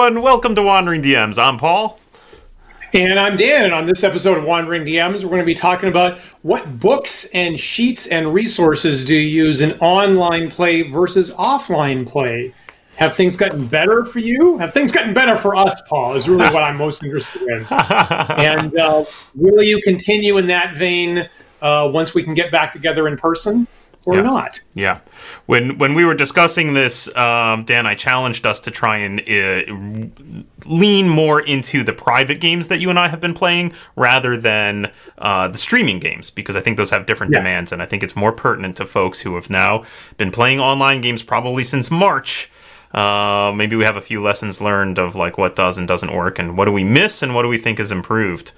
Everyone. Welcome to Wandering DMs. I'm Paul. And I'm Dan, and on this episode of Wandering DMs, we're going to be talking about what books and sheets and resources do you use in online play versus offline play. Have things gotten better for you? Have things gotten better for us, Paul? Is really what I'm most interested in. and uh, will you continue in that vein uh, once we can get back together in person? Or yeah. not. Yeah. When when we were discussing this, um, Dan, I challenged us to try and uh, lean more into the private games that you and I have been playing rather than uh, the streaming games because I think those have different yeah. demands, and I think it's more pertinent to folks who have now been playing online games probably since March. Uh, maybe we have a few lessons learned of like what does and doesn't work, and what do we miss, and what do we think is improved.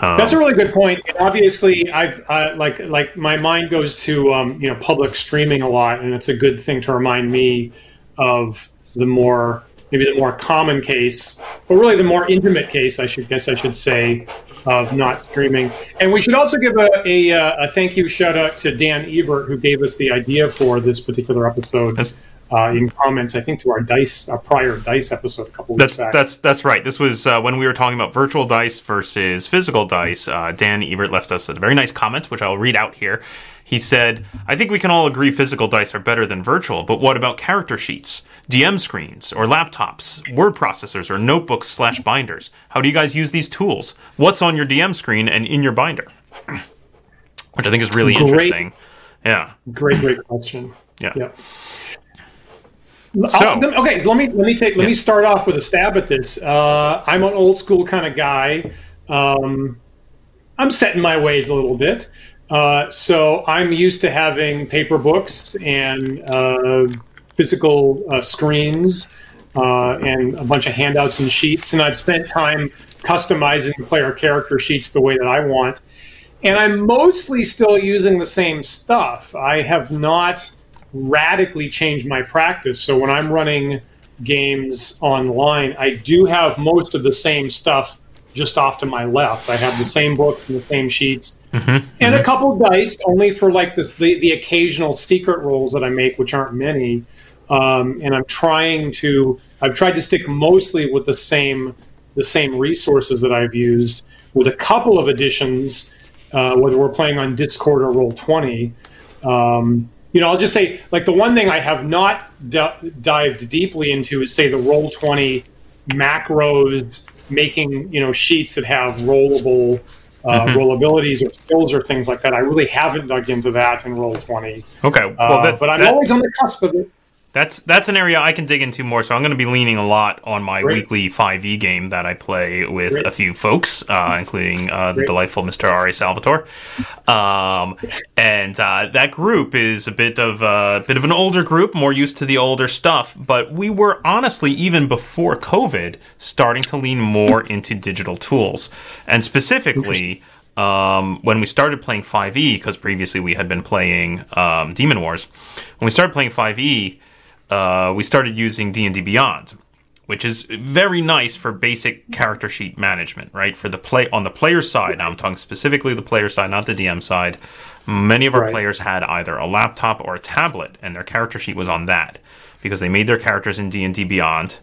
Um, That's a really good point. obviously, I've uh, like like my mind goes to um, you know public streaming a lot, and it's a good thing to remind me of the more maybe the more common case, or really the more intimate case, I should guess I should say, of not streaming. And we should also give a, a, uh, a thank you shout out to Dan Ebert who gave us the idea for this particular episode. That's- uh, in comments, I think, to our dice, our prior dice episode a couple that's, back. That's that's right. This was uh, when we were talking about virtual dice versus physical dice. Uh, Dan Ebert left us a very nice comment, which I'll read out here. He said, "I think we can all agree physical dice are better than virtual, but what about character sheets, DM screens, or laptops, word processors, or notebooks slash binders? How do you guys use these tools? What's on your DM screen and in your binder?" Which I think is really great, interesting. Yeah. Great, great question. Yeah. Yep. So, okay, so let me let me take let yeah. me start off with a stab at this. Uh, I'm an old school kind of guy. Um, I'm set in my ways a little bit, uh, so I'm used to having paper books and uh, physical uh, screens uh, and a bunch of handouts and sheets. And I've spent time customizing player character sheets the way that I want. And I'm mostly still using the same stuff. I have not radically changed my practice. So when I'm running games online, I do have most of the same stuff just off to my left. I have the same book and the same sheets, mm-hmm. and mm-hmm. a couple dice, only for like the, the, the occasional secret rolls that I make, which aren't many. Um, and I'm trying to. I've tried to stick mostly with the same the same resources that I've used, with a couple of additions, uh, whether we're playing on Discord or Roll Twenty. Um, you know, I'll just say like the one thing I have not d- dived deeply into is say the roll twenty macros making you know sheets that have rollable uh, mm-hmm. rollabilities or skills or things like that. I really haven't dug into that in roll twenty. Okay, well, that, uh, but I'm that, always on the cusp of it. That's that's an area I can dig into more. So I'm going to be leaning a lot on my Great. weekly 5e game that I play with Great. a few folks, uh, including uh, the delightful Mr. Ari Salvatore. Um, and uh, that group is a bit of a bit of an older group, more used to the older stuff. But we were honestly even before COVID starting to lean more into digital tools, and specifically. Um, when we started playing 5e, because previously we had been playing um, Demon Wars, when we started playing 5e, uh, we started using D&D Beyond, which is very nice for basic character sheet management, right? For the play on the player side, now I'm talking specifically the player side, not the DM side. Many of our right. players had either a laptop or a tablet, and their character sheet was on that because they made their characters in D&D Beyond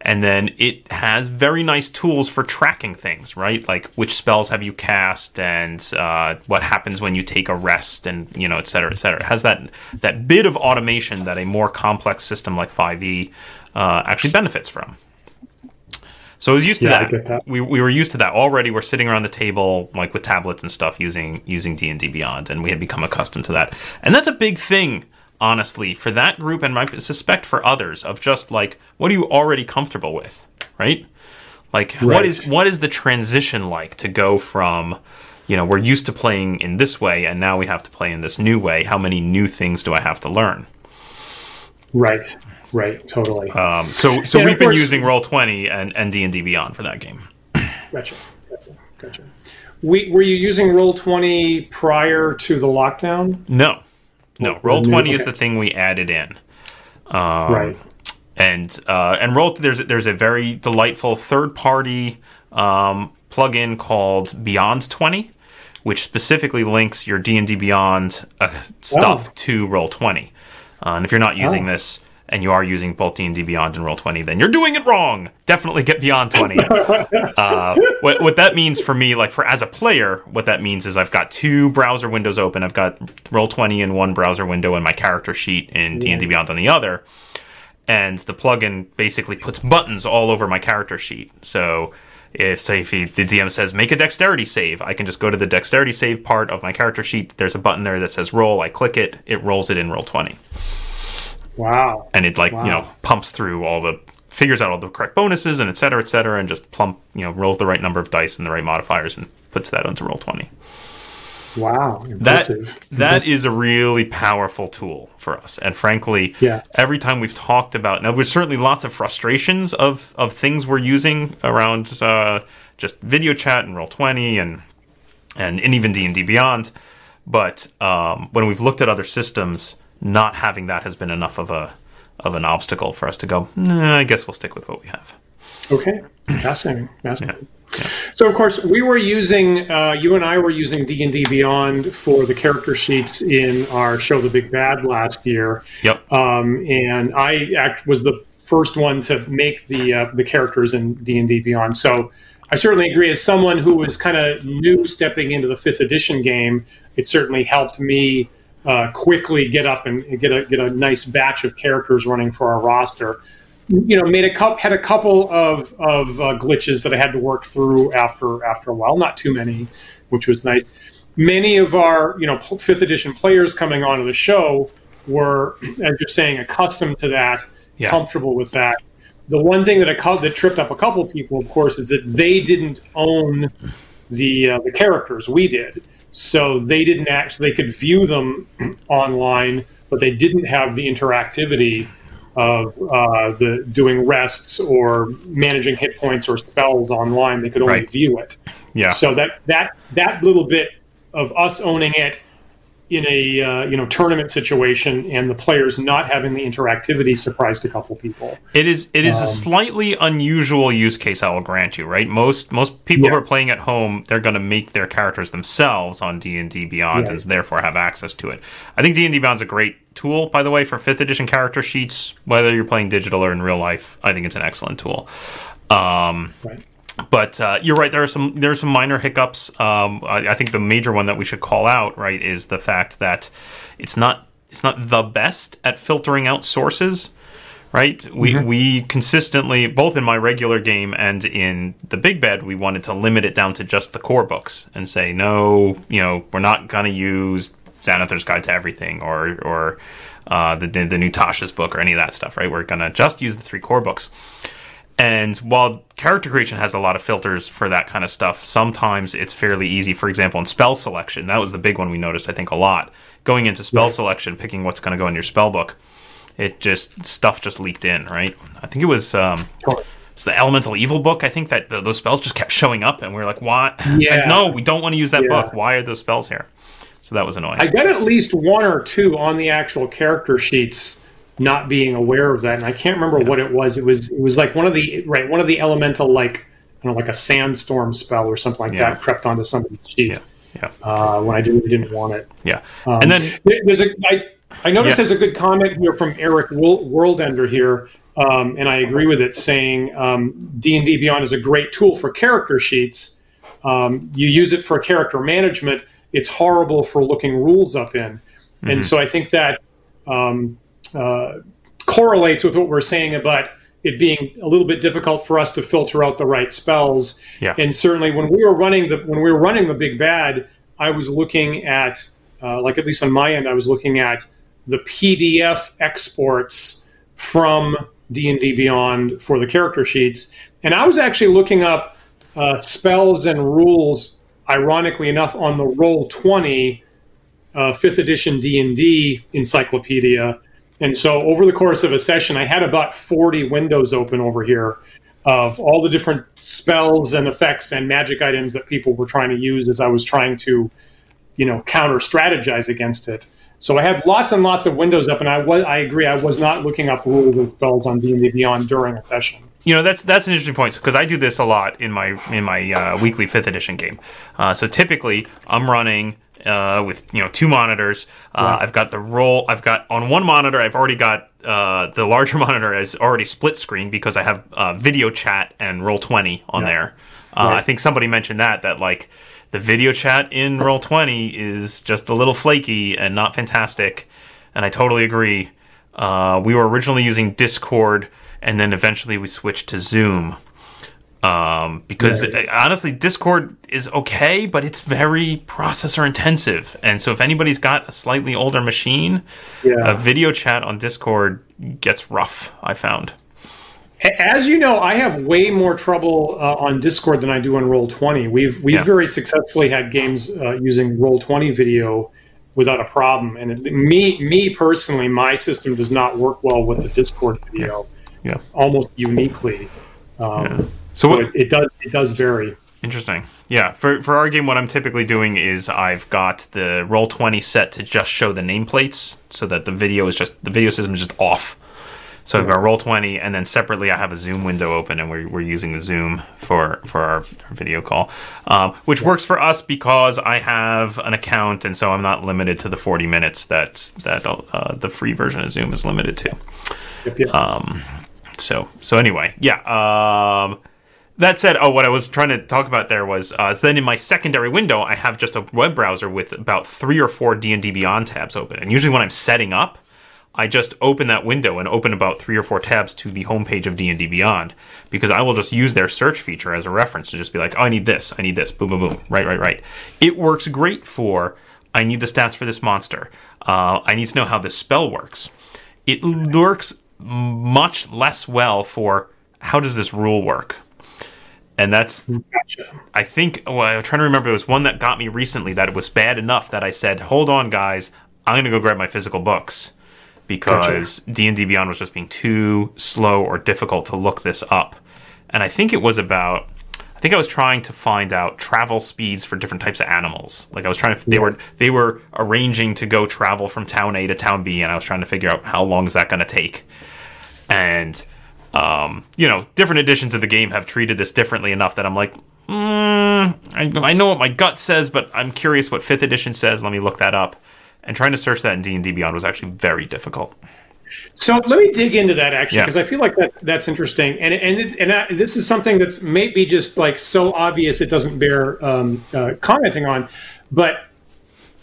and then it has very nice tools for tracking things, right? Like which spells have you cast, and uh, what happens when you take a rest, and you know, et cetera, et cetera. It has that that bit of automation that a more complex system like 5e uh, actually benefits from. So I was used to yeah, that. that. We, we were used to that already. We're sitting around the table like with tablets and stuff using using D and D Beyond, and we had become accustomed to that. And that's a big thing honestly, for that group and I suspect for others of just like what are you already comfortable with, right? Like right. what is what is the transition like to go from you know, we're used to playing in this way and now we have to play in this new way. How many new things do I have to learn? Right. Right. Totally. Um, so so we've been using Roll Twenty and and D and D Beyond for that game. Gotcha. Gotcha. Gotcha. We, were you using Roll Twenty prior to the lockdown? No. No. Roll Twenty okay. is the thing we added in. Um, right. And uh, and roll there's there's a very delightful third party um, plugin called Beyond Twenty, which specifically links your D and D Beyond uh, stuff to Roll Twenty. Uh, and if you're not using oh. this and you are using both D&D Beyond and Roll20, then you're doing it wrong. Definitely get Beyond 20. uh, what, what that means for me, like for as a player, what that means is I've got two browser windows open. I've got Roll20 in one browser window and my character sheet in D&D Beyond on the other. And the plugin basically puts buttons all over my character sheet. So if say if he, the DM says make a dexterity save, I can just go to the dexterity save part of my character sheet. There's a button there that says roll. I click it, it rolls it in roll twenty. Wow! And it like wow. you know pumps through all the figures out all the correct bonuses and et cetera, et cetera, and just plump you know rolls the right number of dice and the right modifiers and puts that onto roll twenty. Wow, impressive. that that is a really powerful tool for us. And frankly, yeah. every time we've talked about now, there's certainly lots of frustrations of of things we're using around uh, just video chat and Roll Twenty and and, and even D and D Beyond. But um, when we've looked at other systems, not having that has been enough of a of an obstacle for us to go. Nah, I guess we'll stick with what we have. Okay, fascinating, fascinating. Yeah. Yeah. So, of course, we were using uh, you and I were using D and D Beyond for the character sheets in our show, The Big Bad, last year. Yep. Um, and I act was the first one to make the uh, the characters in D and D Beyond. So, I certainly agree. As someone who was kind of new stepping into the fifth edition game, it certainly helped me uh, quickly get up and get a get a nice batch of characters running for our roster you know, made a couple had a couple of of uh, glitches that I had to work through after after a while. Not too many, which was nice. Many of our you know fifth edition players coming onto the show were, as you're saying, accustomed to that, yeah. comfortable with that. The one thing that I, that tripped up a couple of people, of course, is that they didn't own the uh, the characters. We did, so they didn't actually. They could view them online, but they didn't have the interactivity of uh, the doing rests or managing hit points or spells online. They could only right. view it. Yeah. So that that that little bit of us owning it in a uh, you know tournament situation and the players not having the interactivity surprised a couple people. It is it is um, a slightly unusual use case. I will grant you. Right, most most people yeah. who are playing at home, they're going to make their characters themselves on D and D Beyond, and therefore have access to it. I think D and D Beyond is a great tool, by the way, for fifth edition character sheets, whether you're playing digital or in real life. I think it's an excellent tool. Um, right. But uh, you're right. There are some there are some minor hiccups. Um, I, I, think the major one that we should call out, right, is the fact that it's not it's not the best at filtering out sources. Right, we mm-hmm. we consistently both in my regular game and in the big bad, we wanted to limit it down to just the core books and say no, you know, we're not going to use Xanathar's Guide to Everything or or uh, the the new Tasha's book or any of that stuff. Right, we're gonna just use the three core books. And while character creation has a lot of filters for that kind of stuff, sometimes it's fairly easy. For example, in spell selection, that was the big one we noticed, I think, a lot. Going into spell right. selection, picking what's going to go in your spell book, it just stuff just leaked in, right? I think it was um, it's the Elemental Evil book. I think that the, those spells just kept showing up, and we are like, "What? Yeah. Like, no, we don't want to use that yeah. book. Why are those spells here?" So that was annoying. I got at least one or two on the actual character sheets not being aware of that, and I can't remember yeah. what it was. It was it was like one of the right one of the elemental like I don't know like a sandstorm spell or something like yeah. that crept onto somebody's sheet. Yeah. Yeah. Uh, when I didn't didn't want it. Yeah. Um, and then there's a I I noticed there's a good comment here from Eric Worldender here. Um, and I agree with it, saying um, D&D Beyond is a great tool for character sheets. Um, you use it for character management, it's horrible for looking rules up in. Mm-hmm. And so I think that um, uh, correlates with what we're saying about it being a little bit difficult for us to filter out the right spells. Yeah. And certainly when we were running the when we were running the big bad, I was looking at uh, like at least on my end, I was looking at the PDF exports from D and D Beyond for the character sheets, and I was actually looking up uh, spells and rules ironically enough, on the Roll Twenty uh, fifth edition D and D encyclopedia, And so over the course of a session, I had about 40 windows open over here of all the different spells and effects and magic items that people were trying to use as I was trying to, you know, counter strategize against it. So I had lots and lots of windows up, and I was I agree I was not looking up rules or spells on D and D Beyond during a session. You know that's that's an interesting point because I do this a lot in my in my uh, weekly fifth edition game. Uh, so typically I'm running uh, with you know two monitors. Uh, I've got the roll. I've got on one monitor. I've already got uh, the larger monitor is already split screen because I have uh, video chat and roll twenty on yeah. there. Uh, right. I think somebody mentioned that that like the video chat in roll twenty is just a little flaky and not fantastic, and I totally agree. Uh, we were originally using Discord, and then eventually we switched to Zoom um, because honestly, Discord is okay, but it's very processor intensive. And so, if anybody's got a slightly older machine, yeah. a video chat on Discord gets rough. I found. As you know, I have way more trouble uh, on Discord than I do on Roll Twenty. We've we've yeah. very successfully had games uh, using Roll Twenty video without a problem. And it, me me personally, my system does not work well with the Discord video. Yeah, yeah. almost uniquely. Um, so, what, it, it does it does vary. Interesting. Yeah, for for our game, what I'm typically doing is I've got the roll twenty set to just show the nameplates, so that the video is just the video system is just off. So I've got roll twenty, and then separately I have a Zoom window open, and we're, we're using the Zoom for for our, our video call, um, which works for us because I have an account, and so I'm not limited to the forty minutes that that uh, the free version of Zoom is limited to. Um, so so anyway, yeah. Um, that said, oh, what I was trying to talk about there was uh, then in my secondary window, I have just a web browser with about three or four D and D Beyond tabs open, and usually when I'm setting up, I just open that window and open about three or four tabs to the homepage of D and D Beyond because I will just use their search feature as a reference to just be like, oh, I need this, I need this, boom, boom, boom, right, right, right. It works great for I need the stats for this monster. Uh, I need to know how this spell works. It works much less well for how does this rule work and that's gotcha. I think well, I'm trying to remember. It was one that got me recently that it was bad enough that I said, "Hold on, guys, I'm gonna go grab my physical books." Because D and D Beyond was just being too slow or difficult to look this up, and I think it was about I think I was trying to find out travel speeds for different types of animals. Like I was trying to, they were they were arranging to go travel from town A to town B, and I was trying to figure out how long is that going to take. And um, you know, different editions of the game have treated this differently enough that I'm like, mm, I, I, know what my gut says, but I'm curious what fifth edition says. Let me look that up. And trying to search that in D and D Beyond was actually very difficult. So let me dig into that actually, because yeah. I feel like that's that's interesting, and and it, and I, this is something that's maybe just like so obvious it doesn't bear um, uh, commenting on, but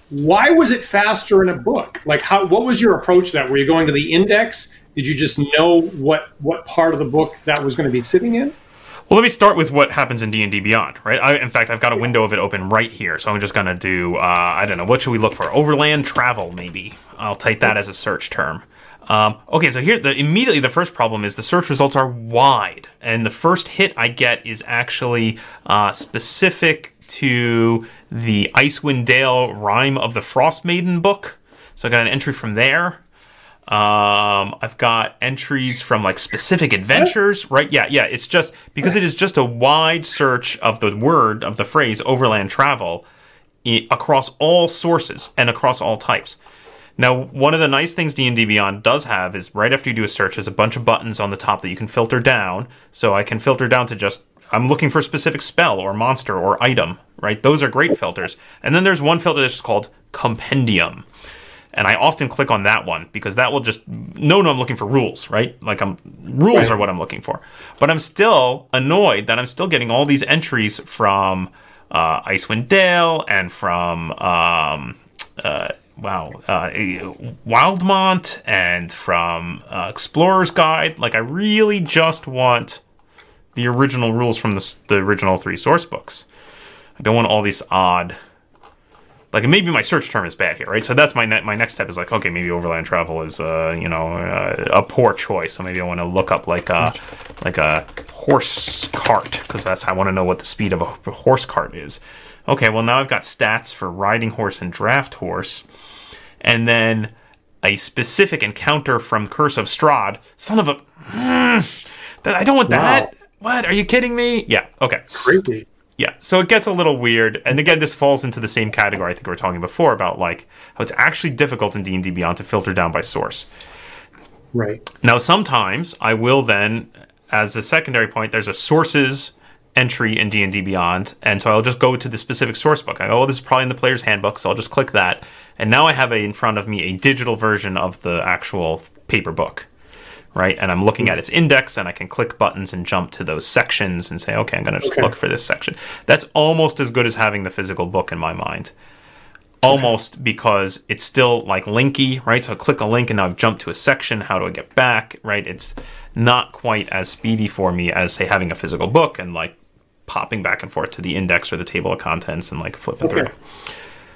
why was it faster in a book? Like, how what was your approach? To that were you going to the index? Did you just know what what part of the book that was going to be sitting in? Well, let me start with what happens in D and D Beyond, right? I, in fact, I've got a window of it open right here, so I'm just going to do uh, I don't know what should we look for? Overland travel, maybe. I'll type that as a search term. Um, okay, so here, the, immediately the first problem is the search results are wide, and the first hit I get is actually uh, specific to the Icewind Dale Rhyme of the Frost Maiden book. So I got an entry from there. Um, I've got entries from like specific adventures, right? Yeah, yeah. It's just because it is just a wide search of the word of the phrase overland travel across all sources and across all types. Now, one of the nice things D&D Beyond does have is right after you do a search, there's a bunch of buttons on the top that you can filter down. So I can filter down to just I'm looking for a specific spell or monster or item, right? Those are great filters. And then there's one filter that's called Compendium and I often click on that one because that will just no no I'm looking for rules right? Like I'm rules right. are what I'm looking for. But I'm still annoyed that I'm still getting all these entries from uh, Icewind Dale and from um, uh, wow uh, Wildemount and from uh, Explorer's Guide. Like I really just want the original rules from the, the original three source books. I don't want all these odd like maybe my search term is bad here, right? So that's my ne- my next step is like, okay, maybe overland travel is uh, you know uh, a poor choice. So maybe I want to look up like a like a horse cart because that's I want to know what the speed of a horse cart is. Okay, well now I've got stats for riding horse and draft horse, and then a specific encounter from Curse of Strahd. Son of a. Mm, that I don't want wow. that. What? Are you kidding me? Yeah. Okay. Crazy. Yeah. So it gets a little weird, and again, this falls into the same category I think we were talking before about like how it's actually difficult in D and D Beyond to filter down by source. Right. Now, sometimes I will then, as a secondary point, there's a sources entry in D&D Beyond, and so I'll just go to the specific source book. I go, oh, this is probably in the player's handbook, so I'll just click that, and now I have a, in front of me a digital version of the actual paper book, right? And I'm looking at mm-hmm. its index, and I can click buttons and jump to those sections and say, okay, I'm going to just okay. look for this section. That's almost as good as having the physical book in my mind. Almost because it's still like linky, right? So I click a link and now I've jumped to a section. How do I get back, right? It's not quite as speedy for me as say having a physical book and like popping back and forth to the index or the table of contents and like flipping okay. through.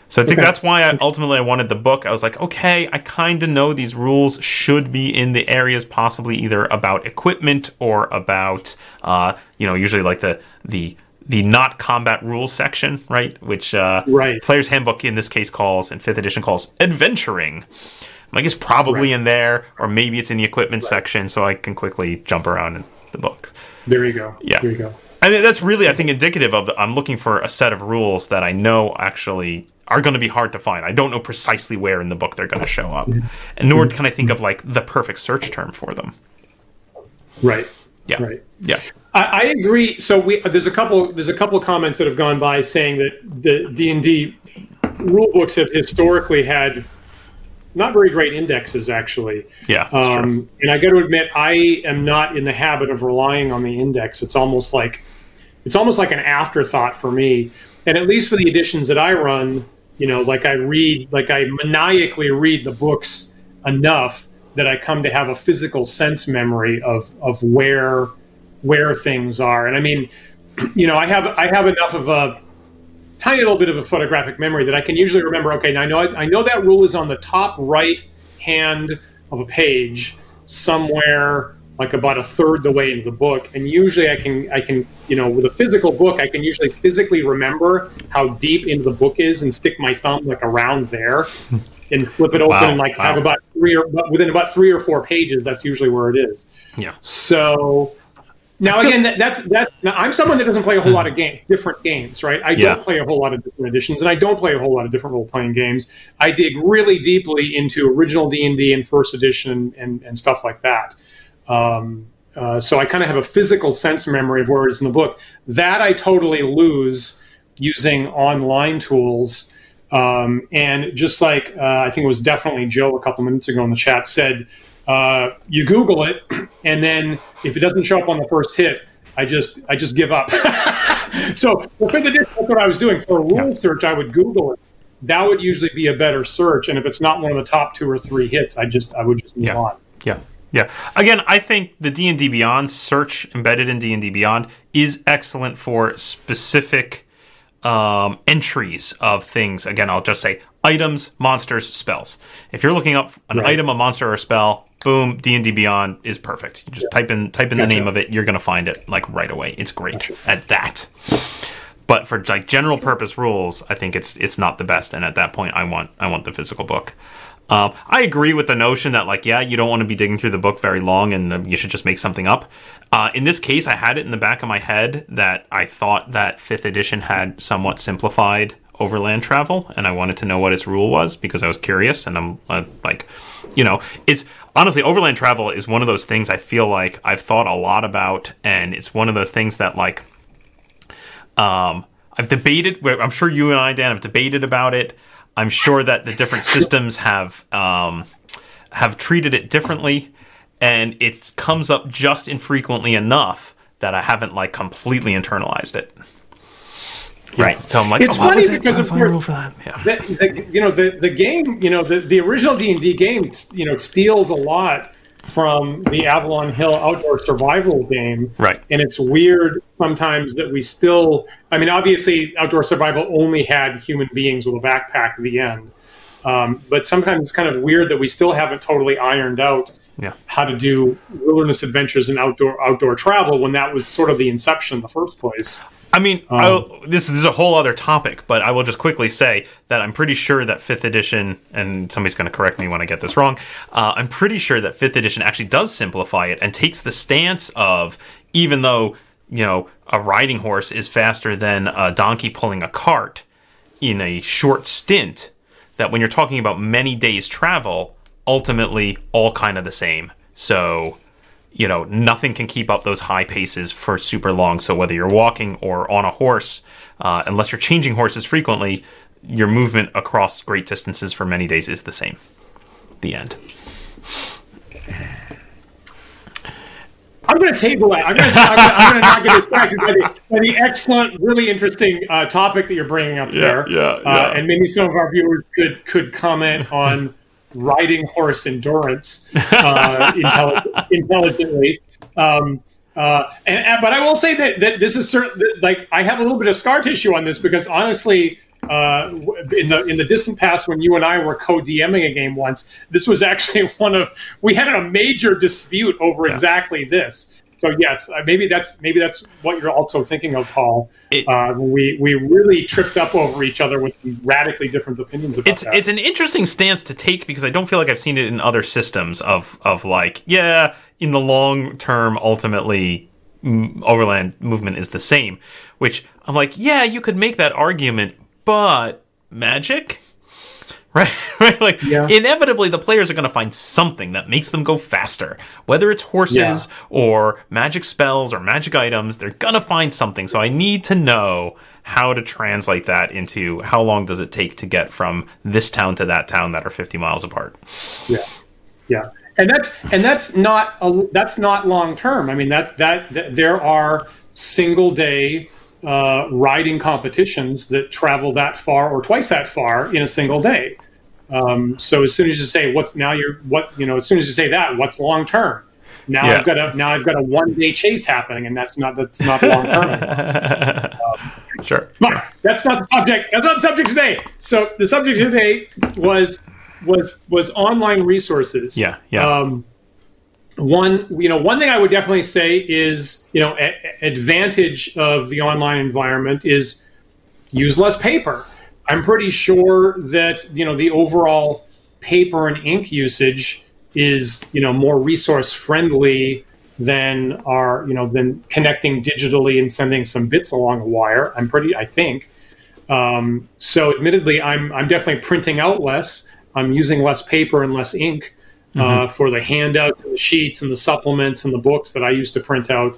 So I think okay. that's why I ultimately I wanted the book. I was like, okay, I kind of know these rules should be in the areas possibly either about equipment or about, uh, you know, usually like the the the not combat rules section, right? Which uh, right. Player's Handbook in this case calls, and Fifth Edition calls adventuring. I guess probably right. in there, or maybe it's in the equipment right. section, so I can quickly jump around in the book. There you go. Yeah. There you go. I mean, that's really, I think, indicative of the, I'm looking for a set of rules that I know actually are going to be hard to find. I don't know precisely where in the book they're going to show up, and nor can I think of like the perfect search term for them. Right. Yeah. Right. Yeah. I, I agree. So we there's a couple there's a couple of comments that have gone by saying that the D and D rule books have historically had not very great indexes actually. Yeah. Um, and I got to admit, I am not in the habit of relying on the index. It's almost like it's almost like an afterthought for me. And at least for the editions that I run, you know, like I read, like I maniacally read the books enough that I come to have a physical sense memory of of where where things are. And I mean, you know, I have I have enough of a tiny little bit of a photographic memory that I can usually remember. Okay, now I know I know that rule is on the top right hand of a page somewhere like about a third the way into the book and usually i can i can you know with a physical book i can usually physically remember how deep into the book is and stick my thumb like around there and flip it open wow, and like wow. have about three or within about three or four pages that's usually where it is yeah so now again, that, that's that. Now, I'm someone that doesn't play a whole lot of game, different games, right? I yeah. don't play a whole lot of different editions, and I don't play a whole lot of different role playing games. I dig really deeply into original D and D and first edition and, and stuff like that. Um, uh, so I kind of have a physical sense memory of where it is in the book. That I totally lose using online tools. Um, and just like uh, I think it was definitely Joe a couple minutes ago in the chat said, uh, you Google it, and then if it doesn't show up on the first hit, I just I just give up. so for the that's what I was doing for a rule yeah. search. I would Google it. That would usually be a better search. And if it's not one of the top two or three hits, I just I would just move yeah. on. Yeah. Yeah. Again, I think the D and D Beyond search embedded in D and D Beyond is excellent for specific um, entries of things. Again, I'll just say items, monsters, spells. If you're looking up an right. item, a monster, or a spell, boom, D and D Beyond is perfect. You just yeah. type in type in gotcha. the name of it, you're gonna find it like right away. It's great gotcha. at that. But for like general purpose rules, I think it's it's not the best. And at that point, I want I want the physical book. Um, I agree with the notion that like yeah, you don't want to be digging through the book very long, and uh, you should just make something up. Uh, in this case, I had it in the back of my head that I thought that fifth edition had somewhat simplified overland travel, and I wanted to know what its rule was because I was curious, and I'm uh, like, you know, it's honestly, overland travel is one of those things I feel like I've thought a lot about, and it's one of those things that like, um, I've debated. I'm sure you and I, Dan, have debated about it. I'm sure that the different systems have um, have treated it differently, and it comes up just infrequently enough that I haven't like completely internalized it. Right. So I'm like, it's oh, funny because of course, for that? Yeah. The, the, you know, the, the game, you know, the, the original D and D game, you know, steals a lot from the Avalon Hill outdoor survival game. Right. And it's weird sometimes that we still, I mean, obviously, outdoor survival only had human beings with a backpack at the end. Um, but sometimes it's kind of weird that we still haven't totally ironed out yeah. how to do wilderness adventures and outdoor outdoor travel when that was sort of the inception in the first place. I mean, um, this, this is a whole other topic, but I will just quickly say that I'm pretty sure that fifth edition, and somebody's going to correct me when I get this wrong. Uh, I'm pretty sure that fifth edition actually does simplify it and takes the stance of even though you know a riding horse is faster than a donkey pulling a cart in a short stint, that when you're talking about many days travel, ultimately all kind of the same. So you know, nothing can keep up those high paces for super long. So whether you're walking or on a horse, uh, unless you're changing horses frequently, your movement across great distances for many days is the same. The end. I'm going to table that. I'm going to, I'm going to not get distracted by the, by the excellent, really interesting uh, topic that you're bringing up yeah, there. Yeah, uh, yeah. and maybe some of our viewers could could comment on riding horse endurance uh, intellig- intelligently. Um, uh, and, and, but I will say that that this is certain. Like I have a little bit of scar tissue on this because honestly, uh, in the in the distant past, when you and I were co-DMing a game once, this was actually one of we had a major dispute over yeah. exactly this. So yes, uh, maybe that's maybe that's what you're also thinking of, Paul. It, uh, we we really tripped up over each other with radically different opinions about it's, that. It's an interesting stance to take because I don't feel like I've seen it in other systems of of like yeah, in the long term, ultimately overland movement is the same. Which I'm like, yeah, you could make that argument, but magic right? right? Like yeah. inevitably, the players are going to find something that makes them go faster, whether it's horses yeah. or magic spells or magic items. They're going to find something. So I need to know how to translate that into how long does it take to get from this town to that town that are 50 miles apart. Yeah, yeah, and that's and that's not a, that's not long term. I mean that, that that there are single day uh, riding competitions that travel that far or twice that far in a single day. Um, so as soon as you say what's now you're what you know as soon as you say that what's long term now yeah. I've got a now I've got a one day chase happening and that's not that's not long term. um, sure. But that's not the subject. That's not the subject today. So the subject today was was was online resources. Yeah. Yeah. Um, one you know one thing I would definitely say is you know a- advantage of the online environment is use less paper I'm pretty sure that you know the overall paper and ink usage is you know more resource friendly than our you know than connecting digitally and sending some bits along a wire. I'm pretty I think. Um, so admittedly, I'm I'm definitely printing out less. I'm using less paper and less ink uh, mm-hmm. for the handouts and the sheets and the supplements and the books that I used to print out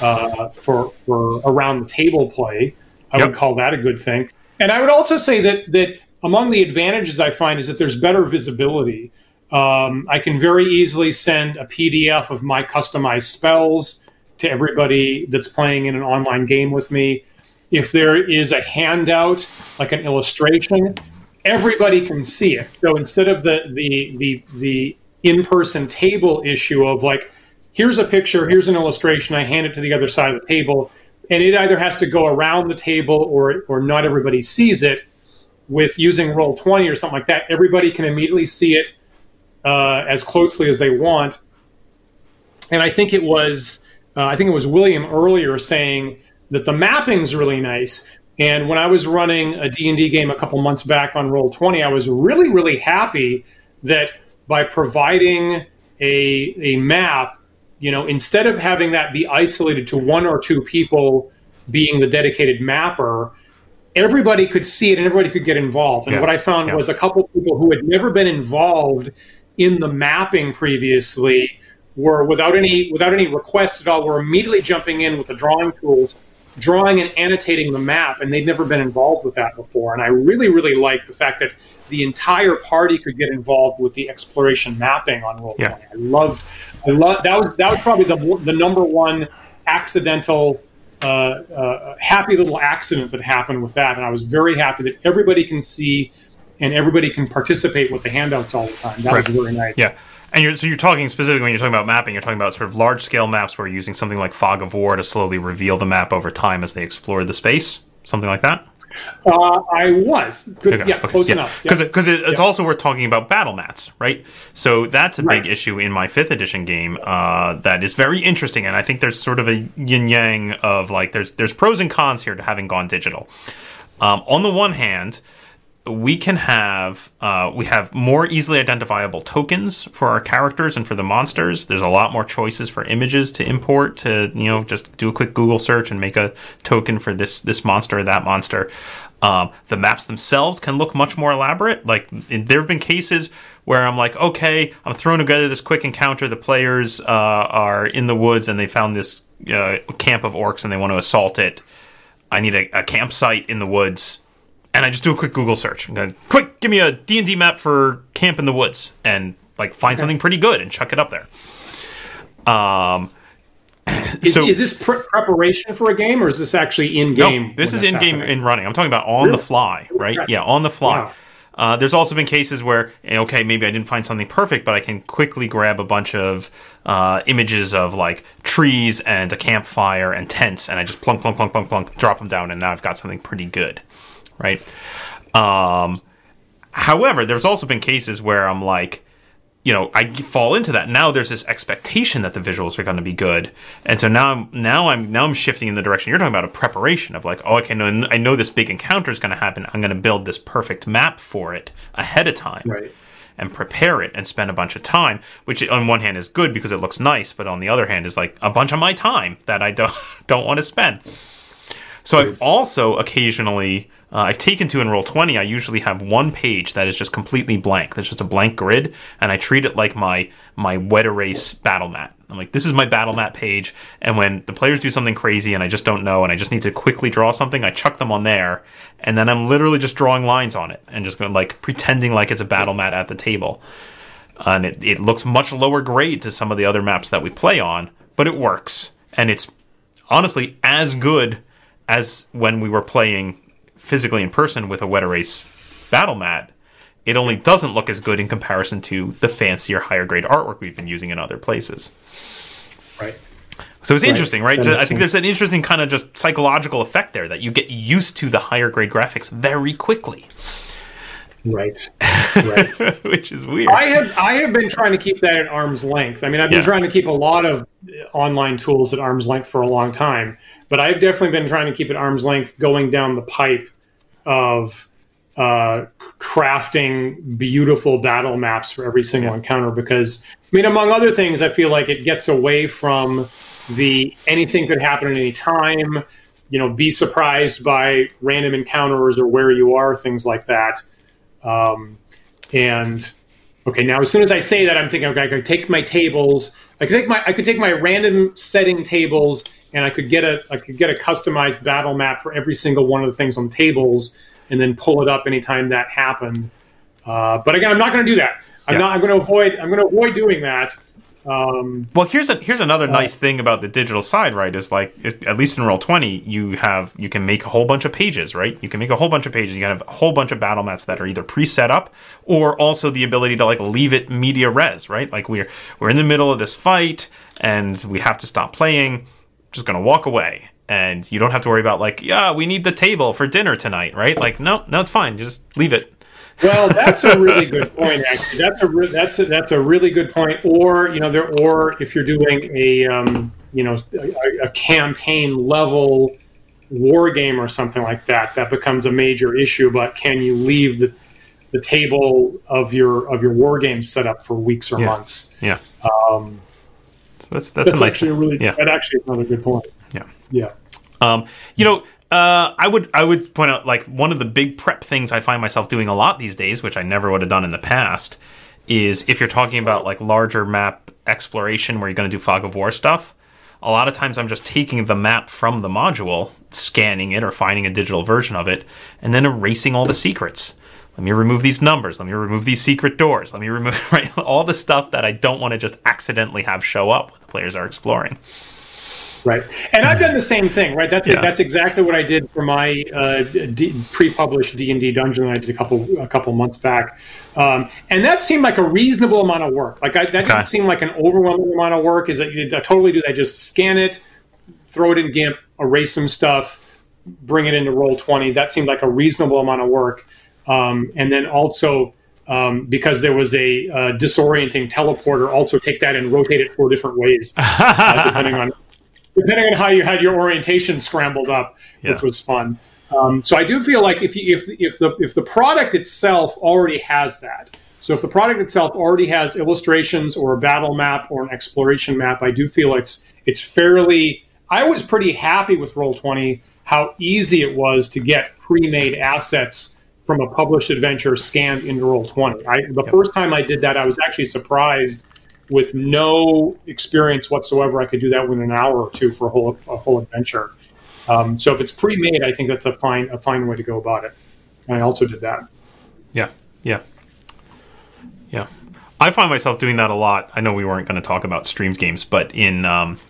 uh, for for around the table play. I yep. would call that a good thing. And I would also say that that among the advantages I find is that there's better visibility. Um, I can very easily send a PDF of my customized spells to everybody that's playing in an online game with me. If there is a handout, like an illustration, everybody can see it. So instead of the the the the in-person table issue of like, here's a picture, here's an illustration, I hand it to the other side of the table and it either has to go around the table or or not everybody sees it. With using roll twenty or something like that, everybody can immediately see it uh, as closely as they want. And I think it was uh, I think it was William earlier saying that the mapping's really nice. And when I was running a D&D game a couple months back on Roll20, I was really, really happy that by providing a, a map you know, instead of having that be isolated to one or two people being the dedicated mapper, everybody could see it and everybody could get involved. And yeah. what I found yeah. was a couple people who had never been involved in the mapping previously were without any without any requests at all were immediately jumping in with the drawing tools drawing and annotating the map and they'd never been involved with that before and i really really liked the fact that the entire party could get involved with the exploration mapping on roll yeah. i love I love that was that was probably the the number one accidental uh, uh, happy little accident that happened with that, and I was very happy that everybody can see and everybody can participate with the handouts all the time. That right. was really nice. Yeah. And you're, so you're talking specifically when you're talking about mapping, you're talking about sort of large scale maps where you're using something like Fog of War to slowly reveal the map over time as they explore the space, something like that. Uh, I was. Good, okay, yeah, okay, close yeah. enough. Because yeah. because it, it's yeah. also worth talking about battle mats, right? So that's a right. big issue in my fifth edition game uh, that is very interesting, and I think there's sort of a yin yang of like there's there's pros and cons here to having gone digital. Um, on the one hand, we can have uh, we have more easily identifiable tokens for our characters and for the monsters. There's a lot more choices for images to import to you know just do a quick Google search and make a token for this this monster or that monster. Um, the maps themselves can look much more elaborate. Like there have been cases where I'm like, okay, I'm throwing together this quick encounter. The players uh, are in the woods and they found this uh, camp of orcs and they want to assault it. I need a, a campsite in the woods and I just do a quick Google search. Quick, give me a D&D map for camp in the woods and like find okay. something pretty good and chuck it up there. Um, is, so, is this preparation for a game or is this actually in game? No, this is in game in running. I'm talking about on really? the fly, right? Yeah, on the fly. Wow. Uh, there's also been cases where, eh, okay, maybe I didn't find something perfect, but I can quickly grab a bunch of uh, images of like trees and a campfire and tents, and I just plunk, plunk, plunk, plunk, plunk, drop them down, and now I've got something pretty good right? Um, however, there's also been cases where I'm like, you know, I fall into that. Now there's this expectation that the visuals are going to be good, and so now I'm now I'm now I'm shifting in the direction you're talking about a preparation of like, oh, okay, no, I know this big encounter is going to happen. I'm going to build this perfect map for it ahead of time. Right and prepare it and spend a bunch of time, which on one hand is good because it looks nice, but on the other hand is like a bunch of my time that I don't don't want to spend. So I've also occasionally uh, I've taken to in Roll20. I usually have one page that is just completely blank. That's just a blank grid, and I treat it like my my wet erase battle mat. I'm like, this is my battle mat page, and when the players do something crazy and I just don't know, and I just need to quickly draw something, I chuck them on there, and then I'm literally just drawing lines on it and just going like pretending like it's a battle mat at the table. And it, it looks much lower grade to some of the other maps that we play on, but it works, and it's honestly as good as when we were playing physically in person with a wet erase battle mat, it only doesn't look as good in comparison to the fancier, higher grade artwork we've been using in other places. Right. So it's right. interesting, right? I think sense. there's an interesting kind of just psychological effect there that you get used to the higher grade graphics very quickly. Right. Right. Which is weird. I have I have been trying to keep that at arm's length. I mean, I've been yeah. trying to keep a lot of online tools at arm's length for a long time, but I've definitely been trying to keep it arm's length going down the pipe of uh, crafting beautiful battle maps for every single yeah. encounter because I mean, among other things, I feel like it gets away from the anything could happen at any time. You know, be surprised by random encounters or where you are, things like that. Um, and okay, now as soon as I say that, I'm thinking, okay, I could take my tables. I could take my I could take my random setting tables, and I could get a I could get a customized battle map for every single one of the things on tables, and then pull it up anytime that happened. Uh, but again, I'm not going to do that. I'm yeah. not. I'm going to avoid. I'm going to avoid doing that um, well, here's a here's another uh, nice thing about the digital side, right? Is like at least in Roll Twenty, you have you can make a whole bunch of pages, right? You can make a whole bunch of pages. You can have a whole bunch of battle mats that are either pre-set up or also the ability to like leave it media res, right? Like we're we're in the middle of this fight and we have to stop playing. Just gonna walk away, and you don't have to worry about like, yeah, we need the table for dinner tonight, right? Like, no, no, it's fine. Just leave it. Well, that's a really good point. Actually, that's a re- that's a, that's a really good point. Or you know, there or if you're doing a um, you know a, a campaign level war game or something like that, that becomes a major issue. But can you leave the the table of your of your war game set up for weeks or yeah. months? Yeah. Um, so that's that's, that's actually nice, a really yeah. that actually is another good point. Yeah. Yeah. Um, you know, uh, I would I would point out like one of the big prep things I find myself doing a lot these days, which I never would have done in the past, is if you're talking about like larger map exploration where you're going to do fog of war stuff. A lot of times I'm just taking the map from the module, scanning it or finding a digital version of it, and then erasing all the secrets. Let me remove these numbers. Let me remove these secret doors. Let me remove right, all the stuff that I don't want to just accidentally have show up when the players are exploring. Right, and I've done the same thing. Right, that's yeah. that's exactly what I did for my uh, D- pre-published D and D dungeon that I did a couple a couple months back, um, and that seemed like a reasonable amount of work. Like I, that okay. didn't seem like an overwhelming amount of work. Is that you totally do that? Just scan it, throw it in GIMP, erase some stuff, bring it into roll 20 that seemed like a reasonable amount of work um, and then also um, because there was a uh, disorienting teleporter also take that and rotate it four different ways uh, depending on depending on how you had your orientation scrambled up yeah. which was fun um, so I do feel like if you, if if the if the product itself already has that, so if the product itself already has illustrations or a battle map or an exploration map, I do feel it's it's fairly. I was pretty happy with Roll Twenty how easy it was to get pre-made assets from a published adventure scanned into Roll Twenty. I, the yep. first time I did that, I was actually surprised with no experience whatsoever. I could do that within an hour or two for a whole a whole adventure. Um, so if it's pre-made, I think that's a fine a fine way to go about it. And I also did that. Yeah, yeah, yeah. I find myself doing that a lot. I know we weren't going to talk about streamed games, but in um,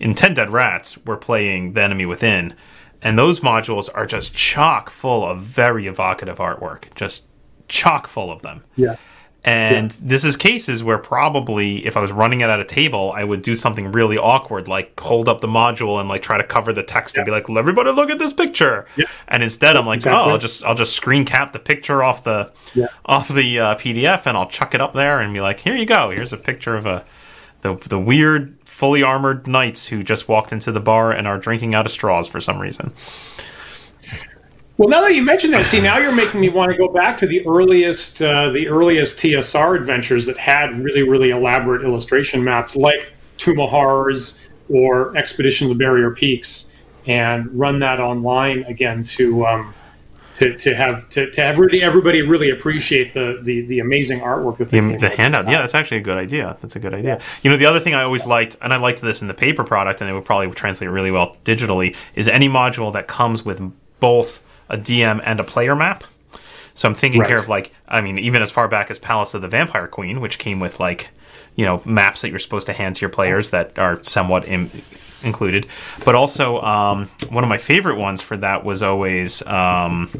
in Ten Dead Rats, we're playing The Enemy Within, and those modules are just chock full of very evocative artwork, just chock full of them. Yeah. And yeah. this is cases where probably if I was running it at a table, I would do something really awkward, like hold up the module and like try to cover the text yeah. and be like, "Everybody, look at this picture." Yeah. And instead, I'm like, exactly. "Oh, I'll just I'll just screen cap the picture off the off the uh, PDF and I'll chuck it up there and be like, here you go. Here's a picture of a the the weird fully armored knights who just walked into the bar and are drinking out of straws for some reason." Well, now that you mentioned that, see, now you're making me want to go back to the earliest, uh, the earliest TSR adventures that had really, really elaborate illustration maps, like of or Expedition to Barrier Peaks, and run that online again to um, to, to have to, to have really everybody really appreciate the the, the amazing artwork that the, the handout. Yeah, that's actually a good idea. That's a good idea. Yeah. You know, the other thing I always liked, and I liked this in the paper product, and it would probably translate really well digitally, is any module that comes with both a DM and a player map. So I'm thinking right. here of like, I mean, even as far back as Palace of the Vampire Queen, which came with like, you know, maps that you're supposed to hand to your players that are somewhat Im- included. But also, um, one of my favorite ones for that was always um,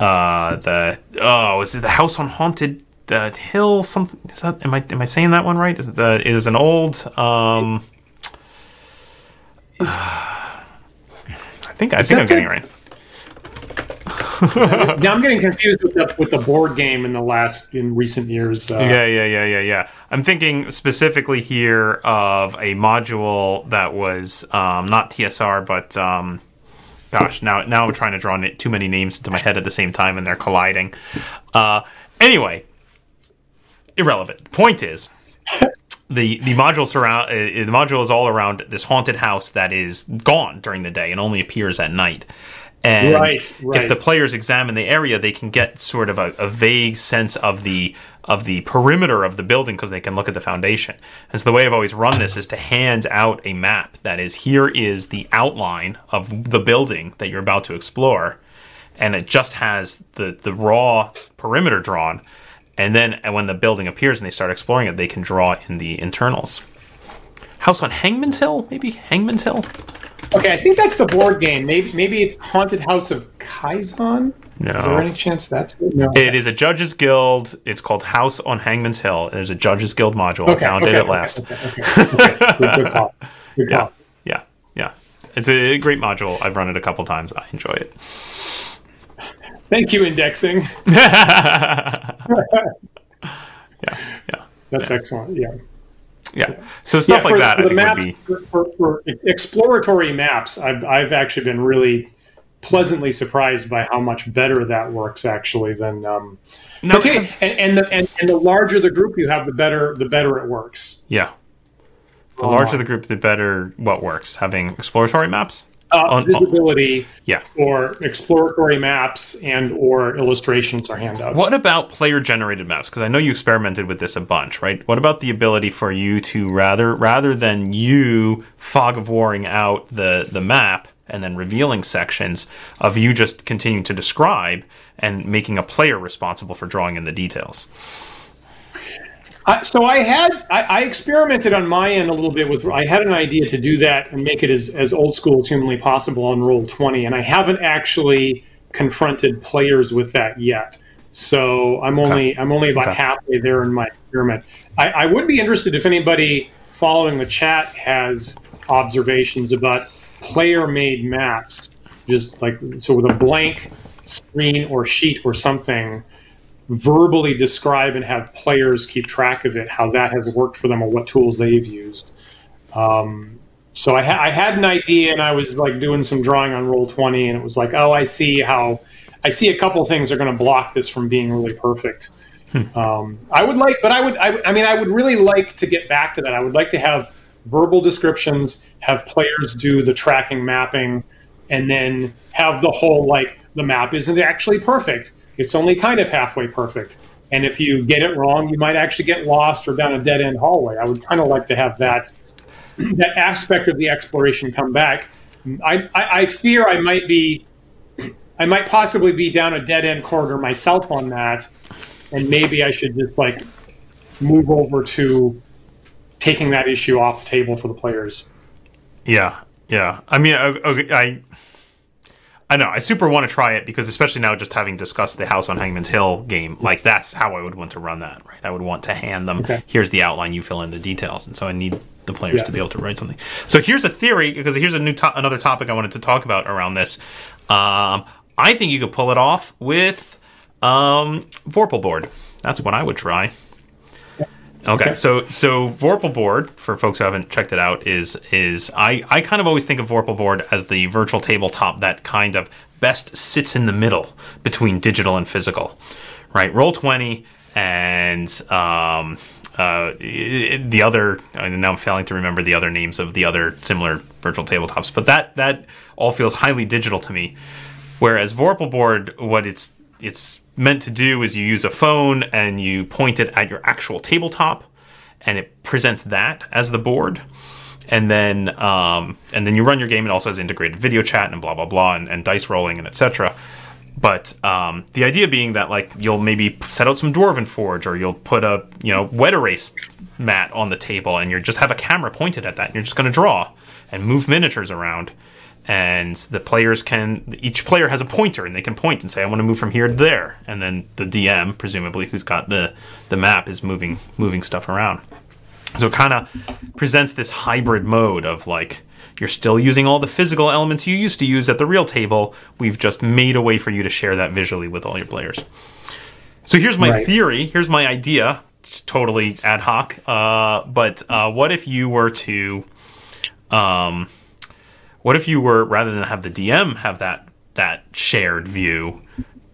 uh, the oh, is it the House on Haunted the Hill? Something is that? Am I am I saying that one right? Is it the it is an old. Um, I think I think I'm getting it right. now I'm getting confused with the, with the board game in the last in recent years. Uh, yeah, yeah, yeah, yeah, yeah. I'm thinking specifically here of a module that was um, not TSR, but um, gosh, now now I'm trying to draw too many names into my head at the same time, and they're colliding. Uh, anyway, irrelevant. Point is. the the module surround uh, the module is all around this haunted house that is gone during the day and only appears at night. And right, right. if the players examine the area, they can get sort of a, a vague sense of the of the perimeter of the building because they can look at the foundation. And so the way I've always run this is to hand out a map that is here is the outline of the building that you're about to explore, and it just has the the raw perimeter drawn. And then when the building appears and they start exploring it, they can draw in the internals. House on Hangman's Hill, maybe Hangman's Hill. Okay, I think that's the board game. Maybe maybe it's Haunted House of Kaizen. No. Is there any chance that's it? No. It is a Judges Guild. It's called House on Hangman's Hill. There's a Judges Guild module. Okay, I found okay, it at okay, last. Good, good, call. Good yeah, yeah, yeah. It's a great module. I've run it a couple times. I enjoy it. Thank you, indexing. yeah, yeah. That's yeah. excellent. Yeah. Yeah. So stuff yeah, like that, I think maps, would be for, for, for, exploratory maps. I've I've actually been really pleasantly surprised by how much better that works actually than. Um, no, and, and, the and, and the larger the group you have, the better the better it works. Yeah. The larger the group, the better what works. Having exploratory maps. Uh, on, visibility, yeah, or exploratory maps and or illustrations or handouts. What about player generated maps? Because I know you experimented with this a bunch, right? What about the ability for you to rather rather than you fog of warring out the the map and then revealing sections of you just continuing to describe and making a player responsible for drawing in the details? So I had I, I, experimented on my end a little bit with I had an idea to do that and make it as, as old school as humanly possible on roll 20 and I haven't actually confronted players with that yet so I'm okay. only I'm only about okay. halfway there in my experiment I, I would be interested if anybody following the chat has observations about player made maps just like so with a blank screen or sheet or something verbally describe and have players keep track of it how that has worked for them or what tools they've used. Um, so I, ha- I, had an idea and i was like doing some drawing on roll 20 and it was like oh i see how i see a couple things are going to block this from being really perfect. Hmm. um, i would like but I would, I would i mean i would really like to get back to that. I would like to have verbal descriptions have players do the tracking mapping and then have the whole like the map isn't actually perfect it's only kind of halfway perfect. And if you get it wrong you might actually get lost or down a dead end hallway. I would kind of like to have that that aspect of the exploration come back. I, I, I fear i might be i might possibly be down a dead end corridor myself on that and maybe i should just like move over to taking that issue off the table for the players. Yeah yeah. I mean okay, i I know. I super want to try it because, especially now, just having discussed the House on Hangman's Hill game, like that's how I would want to run that. Right? I would want to hand them. Okay. Here's the outline. You fill in the details, and so I need the players yeah. to be able to write something. So here's a theory because here's a new to- another topic I wanted to talk about around this. Um, I think you could pull it off with um, Vorpal board. That's what I would try. Okay, so so Vorpal board for folks who haven't checked it out is is I I kind of always think of Vorpal board as the virtual tabletop that kind of best sits in the middle between digital and physical, right? Roll twenty and um, uh, the other and now I'm failing to remember the other names of the other similar virtual tabletops, but that that all feels highly digital to me. Whereas Vorpal board, what it's it's meant to do is you use a phone and you point it at your actual tabletop and it presents that as the board. And then um, and then you run your game. It also has integrated video chat and blah blah blah and, and dice rolling and etc but um, the idea being that like you'll maybe set out some dwarven forge or you'll put a you know wet erase mat on the table and you just have a camera pointed at that and you're just going to draw and move miniatures around and the players can each player has a pointer and they can point and say i want to move from here to there. And then the dm presumably who's got the the map is moving moving stuff around. So it kind of presents this hybrid mode of like you're still using all the physical elements you used to use at the real table. We've just made a way for you to share that visually with all your players. So here's my right. theory here's my idea it's totally ad hoc uh, but uh, what if you were to um, what if you were rather than have the DM have that that shared view,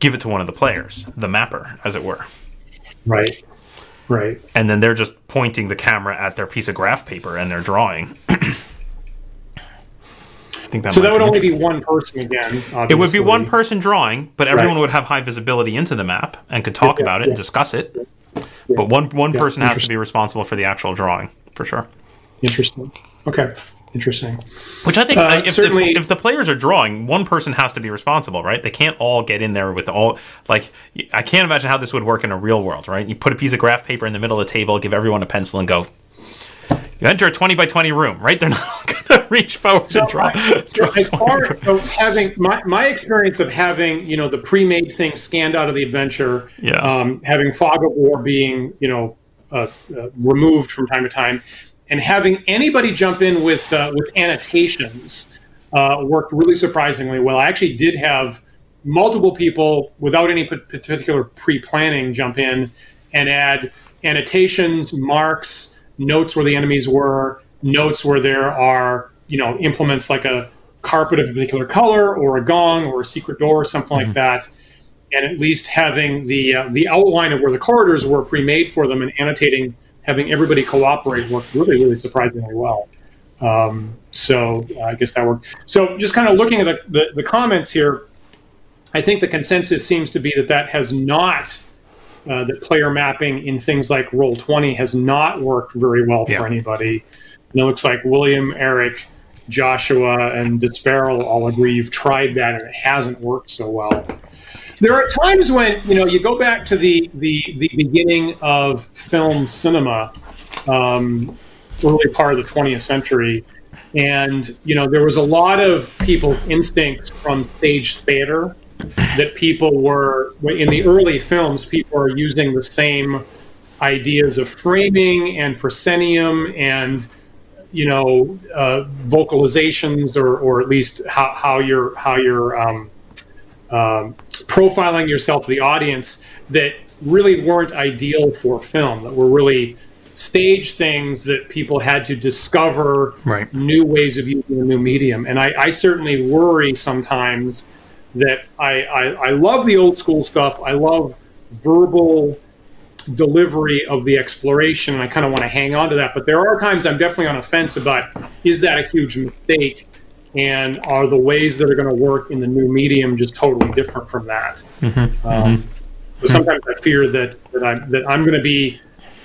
give it to one of the players, the mapper, as it were. Right. Right. And then they're just pointing the camera at their piece of graph paper and they're drawing. I think that so that would only be one person again. Obviously. It would be one person drawing, but everyone right. would have high visibility into the map and could talk yeah, about it yeah. and discuss it. Yeah. But one one person has to be responsible for the actual drawing, for sure. Interesting. Okay. Interesting. Which I think, uh, if, certainly, if, if, the players are drawing, one person has to be responsible, right? They can't all get in there with all like. I can't imagine how this would work in a real world, right? You put a piece of graph paper in the middle of the table, give everyone a pencil, and go. You enter a twenty by twenty room, right? They're not going to reach forward so, and draw. draw as far as having my, my experience of having you know the pre-made thing scanned out of the adventure, yeah. um, having fog of war being you know uh, uh, removed from time to time and having anybody jump in with uh, with annotations uh, worked really surprisingly well. I actually did have multiple people without any particular pre-planning jump in and add annotations, marks, notes where the enemies were, notes where there are you know implements like a carpet of a particular color or a gong or a secret door or something mm-hmm. like that and at least having the uh, the outline of where the corridors were pre-made for them and annotating having everybody cooperate worked really, really surprisingly well. Um, so uh, I guess that worked. So just kind of looking at the, the, the, comments here, I think the consensus seems to be that that has not, uh, that player mapping in things like Roll20 has not worked very well for yeah. anybody. And it looks like William, Eric, Joshua, and Disparel all agree you've tried that and it hasn't worked so well there are times when you know you go back to the the, the beginning of film cinema, um, early part of the 20th century, and you know there was a lot of people's instincts from stage theater that people were in the early films. People are using the same ideas of framing and proscenium and you know uh, vocalizations or, or at least how, how you're how you're um, um, profiling yourself to the audience that really weren't ideal for film that were really stage things that people had to discover right. new ways of using a new medium and I, I certainly worry sometimes that I, I, I love the old school stuff i love verbal delivery of the exploration and I kind of want to hang on to that. But there are times I'm definitely on a fence about is that a huge mistake and are the ways that are going to work in the new medium just totally different from that? Mm-hmm. Um, mm-hmm. So sometimes I fear that that I'm that I'm going to be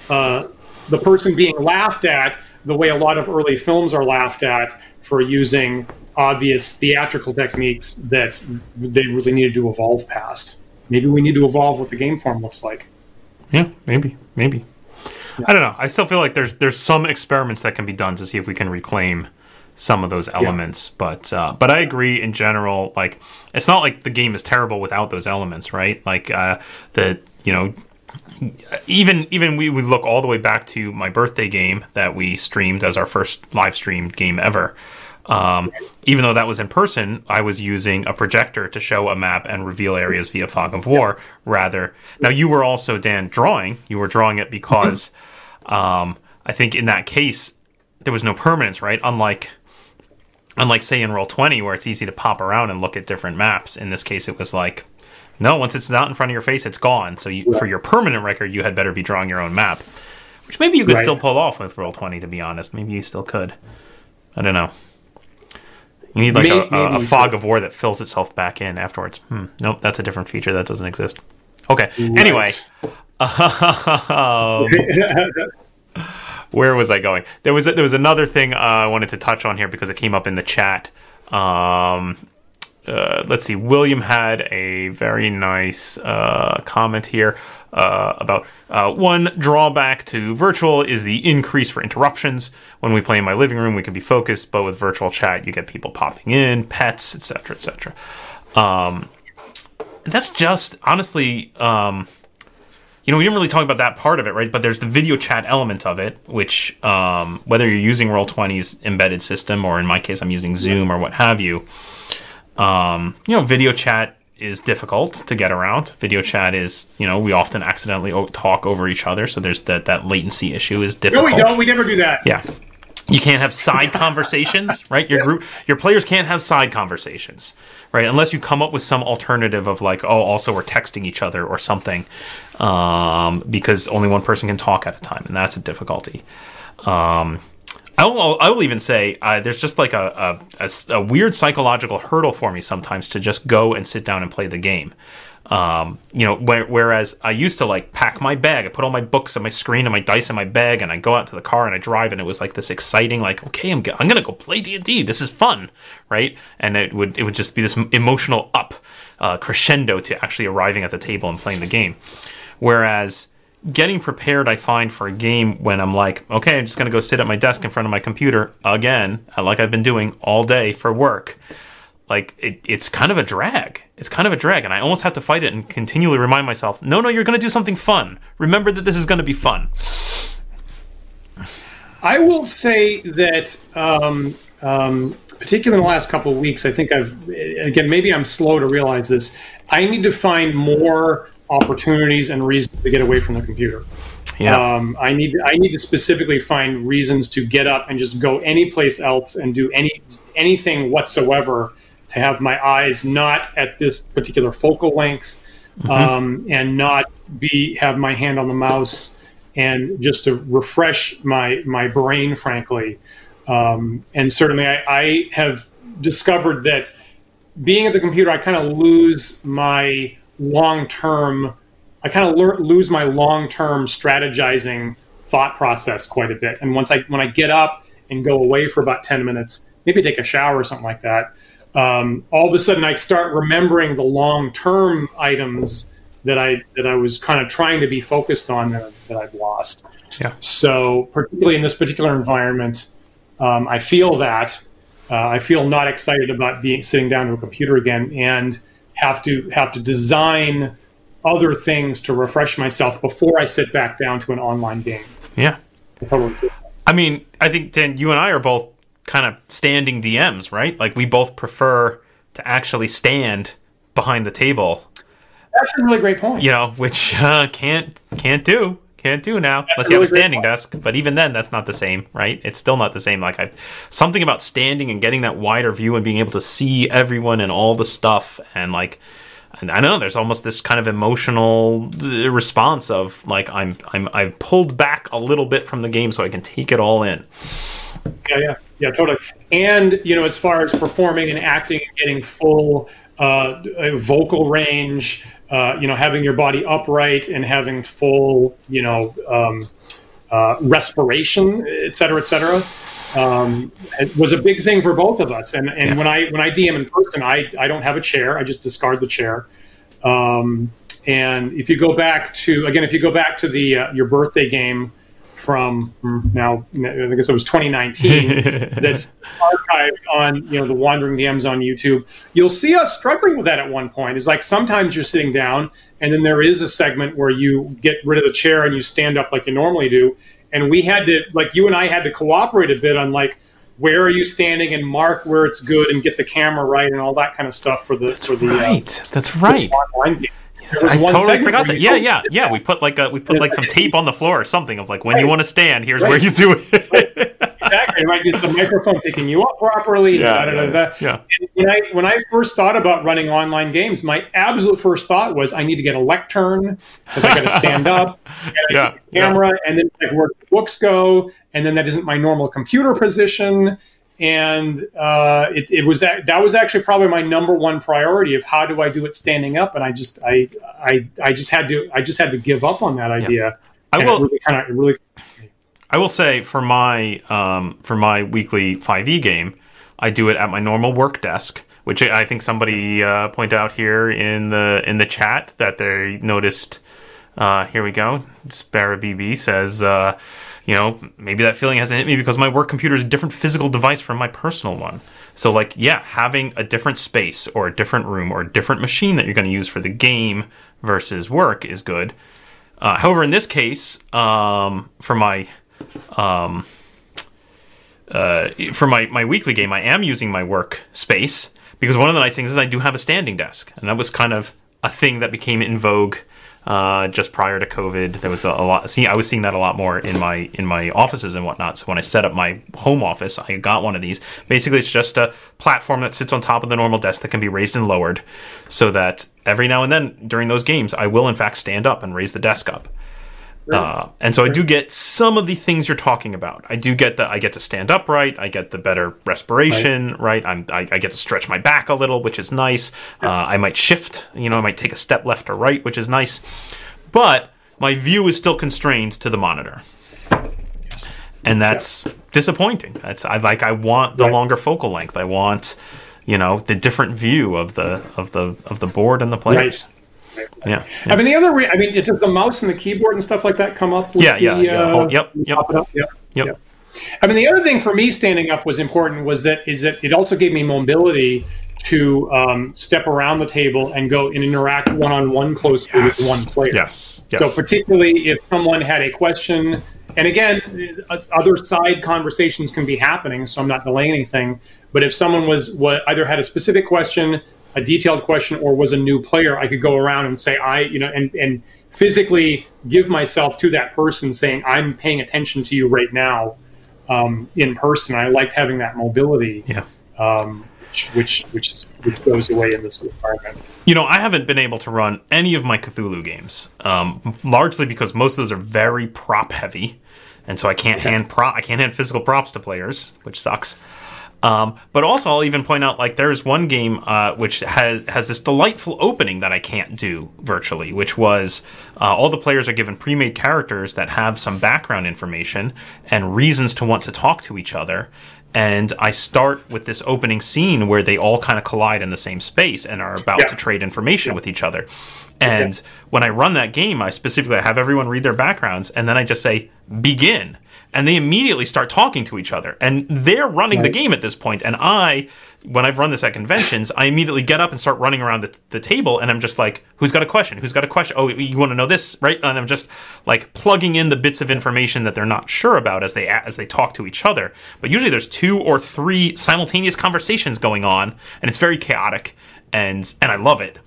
uh, the person being laughed at the way a lot of early films are laughed at for using obvious theatrical techniques that they really needed to evolve past. Maybe we need to evolve what the game form looks like. Yeah, maybe, maybe. Yeah. I don't know. I still feel like there's there's some experiments that can be done to see if we can reclaim some of those elements. Yeah. But uh, but I agree in general. Like it's not like the game is terrible without those elements, right? Like uh, the you know even even we would look all the way back to my birthday game that we streamed as our first live streamed game ever. Um, even though that was in person, I was using a projector to show a map and reveal areas via fog of war. Rather, now you were also Dan drawing. You were drawing it because um, I think in that case there was no permanence, right? Unlike unlike say in roll twenty where it's easy to pop around and look at different maps. In this case, it was like no, once it's not in front of your face, it's gone. So you, for your permanent record, you had better be drawing your own map, which maybe you could right. still pull off with roll twenty. To be honest, maybe you still could. I don't know. You need like maybe, a, a, a fog of war that fills itself back in afterwards. Hmm. Nope, that's a different feature that doesn't exist. Okay. Right. Anyway, um, where was I going? There was there was another thing uh, I wanted to touch on here because it came up in the chat. Um, uh, let's see. William had a very nice uh, comment here uh, about uh, one drawback to virtual is the increase for interruptions. When we play in my living room, we can be focused, but with virtual chat, you get people popping in, pets, etc., etc. Um, that's just honestly, um, you know, we didn't really talk about that part of it, right? But there's the video chat element of it, which um, whether you're using Roll20's embedded system or in my case, I'm using Zoom or what have you. Um, you know, video chat is difficult to get around. Video chat is, you know, we often accidentally talk over each other, so there's that that latency issue is difficult. No, we don't. We never do that. Yeah. You can't have side conversations, right? Your group, your players can't have side conversations, right? Unless you come up with some alternative of like, oh, also we're texting each other or something, um, because only one person can talk at a time, and that's a difficulty. Um, I will, I will even say uh, there's just like a, a, a, weird psychological hurdle for me sometimes to just go and sit down and play the game. Um, you know, wh- whereas I used to like pack my bag, I put all my books and my screen and my dice in my bag, and I go out to the car and I drive, and it was like this exciting, like, okay, I'm, I'm gonna go play D and D. This is fun, right? And it would it would just be this emotional up uh, crescendo to actually arriving at the table and playing the game. Whereas getting prepared i find for a game when i'm like okay i'm just going to go sit at my desk in front of my computer again like i've been doing all day for work. Like it, it's kind of a drag. It's kind of a drag and i almost have to fight it and continually remind myself no no you're going to do something fun. Remember that this is going to be fun. I will say that um, um, particularly in the last couple of weeks i think i've again maybe i'm slow to realize this i need to find more opportunities and reasons to get away from the computer. Yeah. Um, I need I need to specifically find reasons to get up and just go any place else and do any anything whatsoever to have my eyes not at this particular focal length mm-hmm. um, and not be have my hand on the mouse and just to refresh my my brain frankly um, and certainly I, I have discovered that being at the computer I kind of lose my long term I kind of le- lose my long term strategizing thought process quite a bit. And once I when I get up and go away for about ten minutes, maybe take a shower or something like that, um, all of a sudden I start remembering the long term items that I that I was kind of trying to be focused on that, that I've lost. Yeah. So particularly in this particular environment, um, I feel that uh, I feel not excited about being sitting down to a computer again and have to have to design other things to refresh myself before I sit back down to an online game. Yeah. I mean, I think Dan, you and I are both kind of standing DMs, right? Like we both prefer to actually stand behind the table. That's a really great point. You know, which uh, can't can't do can't do now that's unless you have a standing desk. But even then, that's not the same, right? It's still not the same. Like I, something about standing and getting that wider view and being able to see everyone and all the stuff and like. And I know there's almost this kind of emotional uh, response of like I'm I'm I've pulled back a little bit from the game so I can take it all in. Yeah, yeah, yeah, totally. And you know, as far as performing and acting and getting full uh, vocal range, uh, you know, having your body upright and having full, you know, um, uh, respiration, et cetera, et cetera, um, it was a big thing for both of us. And and yeah. when I when I DM in person, I I don't have a chair. I just discard the chair. Um, and if you go back to again, if you go back to the uh, your birthday game from now, I guess it was 2019. that's archived on you know the Wandering DMs on YouTube. You'll see us struggling with that at one point. Is like sometimes you're sitting down, and then there is a segment where you get rid of the chair and you stand up like you normally do. And we had to like you and I had to cooperate a bit on like where are you standing and mark where it's good and get the camera right and all that kind of stuff for the that's for the right. Uh, that's right. online game. I totally forgot that. Yeah, yeah, yeah. We put like a we put like some tape on the floor or something of like when right. you want to stand, here's right. where you do it. exactly. Right. Is the microphone picking you up properly? Yeah. Da, da, da, yeah. And when I when I first thought about running online games, my absolute first thought was I need to get a lectern because I got to stand up, yeah, camera, yeah. and then like where the books go, and then that isn't my normal computer position and uh, it, it, was that, that was actually probably my number one priority of how do I do it standing up, and I just I I, I just had to I just had to give up on that idea. Yeah. I will really kind of really. I will say for my um, for my weekly five E game, I do it at my normal work desk, which I think somebody uh, pointed out here in the in the chat that they noticed. Uh, here we go. Sparrow BB says. Uh, you know, maybe that feeling hasn't hit me because my work computer is a different physical device from my personal one. So, like, yeah, having a different space or a different room or a different machine that you're going to use for the game versus work is good. Uh, however, in this case, um, for my um, uh, for my, my weekly game, I am using my work space because one of the nice things is I do have a standing desk, and that was kind of a thing that became in vogue uh, just prior to COVID. There was a, a, lot. See, I was seeing that a lot more in my in my offices and whatnot. So when I set up my home office, I got one of these. Basically, it's just a platform that sits on top of the normal desk that can be raised and lowered, so that every now and then during those games, I will in fact stand up and raise the desk up. Uh, and so I do get some of the things you're talking about. I do get that I get to stand upright. I get the better respiration, right? right? I'm, I, I, get to stretch my back a little, which is nice. Uh, I might shift, you know, I might take a step left or right, which is nice. But my view is still constrained to the monitor. And that's yeah. disappointing. That's I like I want the right. longer focal length. I want, you know, the different view of the of the of the board and the players. Right. Yeah, yeah, I mean, the other, re- I mean, it does the mouse and the keyboard and stuff like that come up? yeah, the, yeah, yeah. Uh, yep, yep. yep. yep. Yep. I mean, the other thing for me standing up was important was that is that it also gave me mobility to um, step around the table and go and interact one on one closely yes. with one player. Yes. yes. So particularly if someone had a question, and again, other side conversations can be happening, so I'm not delaying anything. But if someone was what either had a specific question a detailed question or was a new player, I could go around and say I, you know, and and physically give myself to that person, saying I'm paying attention to you right now um, in person. I liked having that mobility. Yeah. Um, which which which, is, which goes away in this environment. You know, I haven't been able to run any of my Cthulhu games, um, largely because most of those are very prop heavy, and so I can't okay. hand prop I can't hand physical props to players, which sucks. Um, but also, I'll even point out like there's one game uh, which has has this delightful opening that I can't do virtually, which was uh, all the players are given pre-made characters that have some background information and reasons to want to talk to each other. And I start with this opening scene where they all kind of collide in the same space and are about yeah. to trade information yeah. with each other. And when I run that game, I specifically have everyone read their backgrounds, and then I just say begin and they immediately start talking to each other. And they're running right. the game at this point. And i when i've run this at conventions i immediately get up and start running around the, the table. And i'm just like who's got a question? Who's got a question? Oh you want to know this? Right? And i'm just like plugging in the bits of information that they're not sure about as they as they talk to each other. But usually there's two or three simultaneous conversations going on. And it's very chaotic. And and i love it.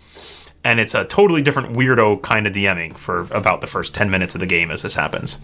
And it's a totally different weirdo kind of DMing for about the first 10 minutes of the game as this happens.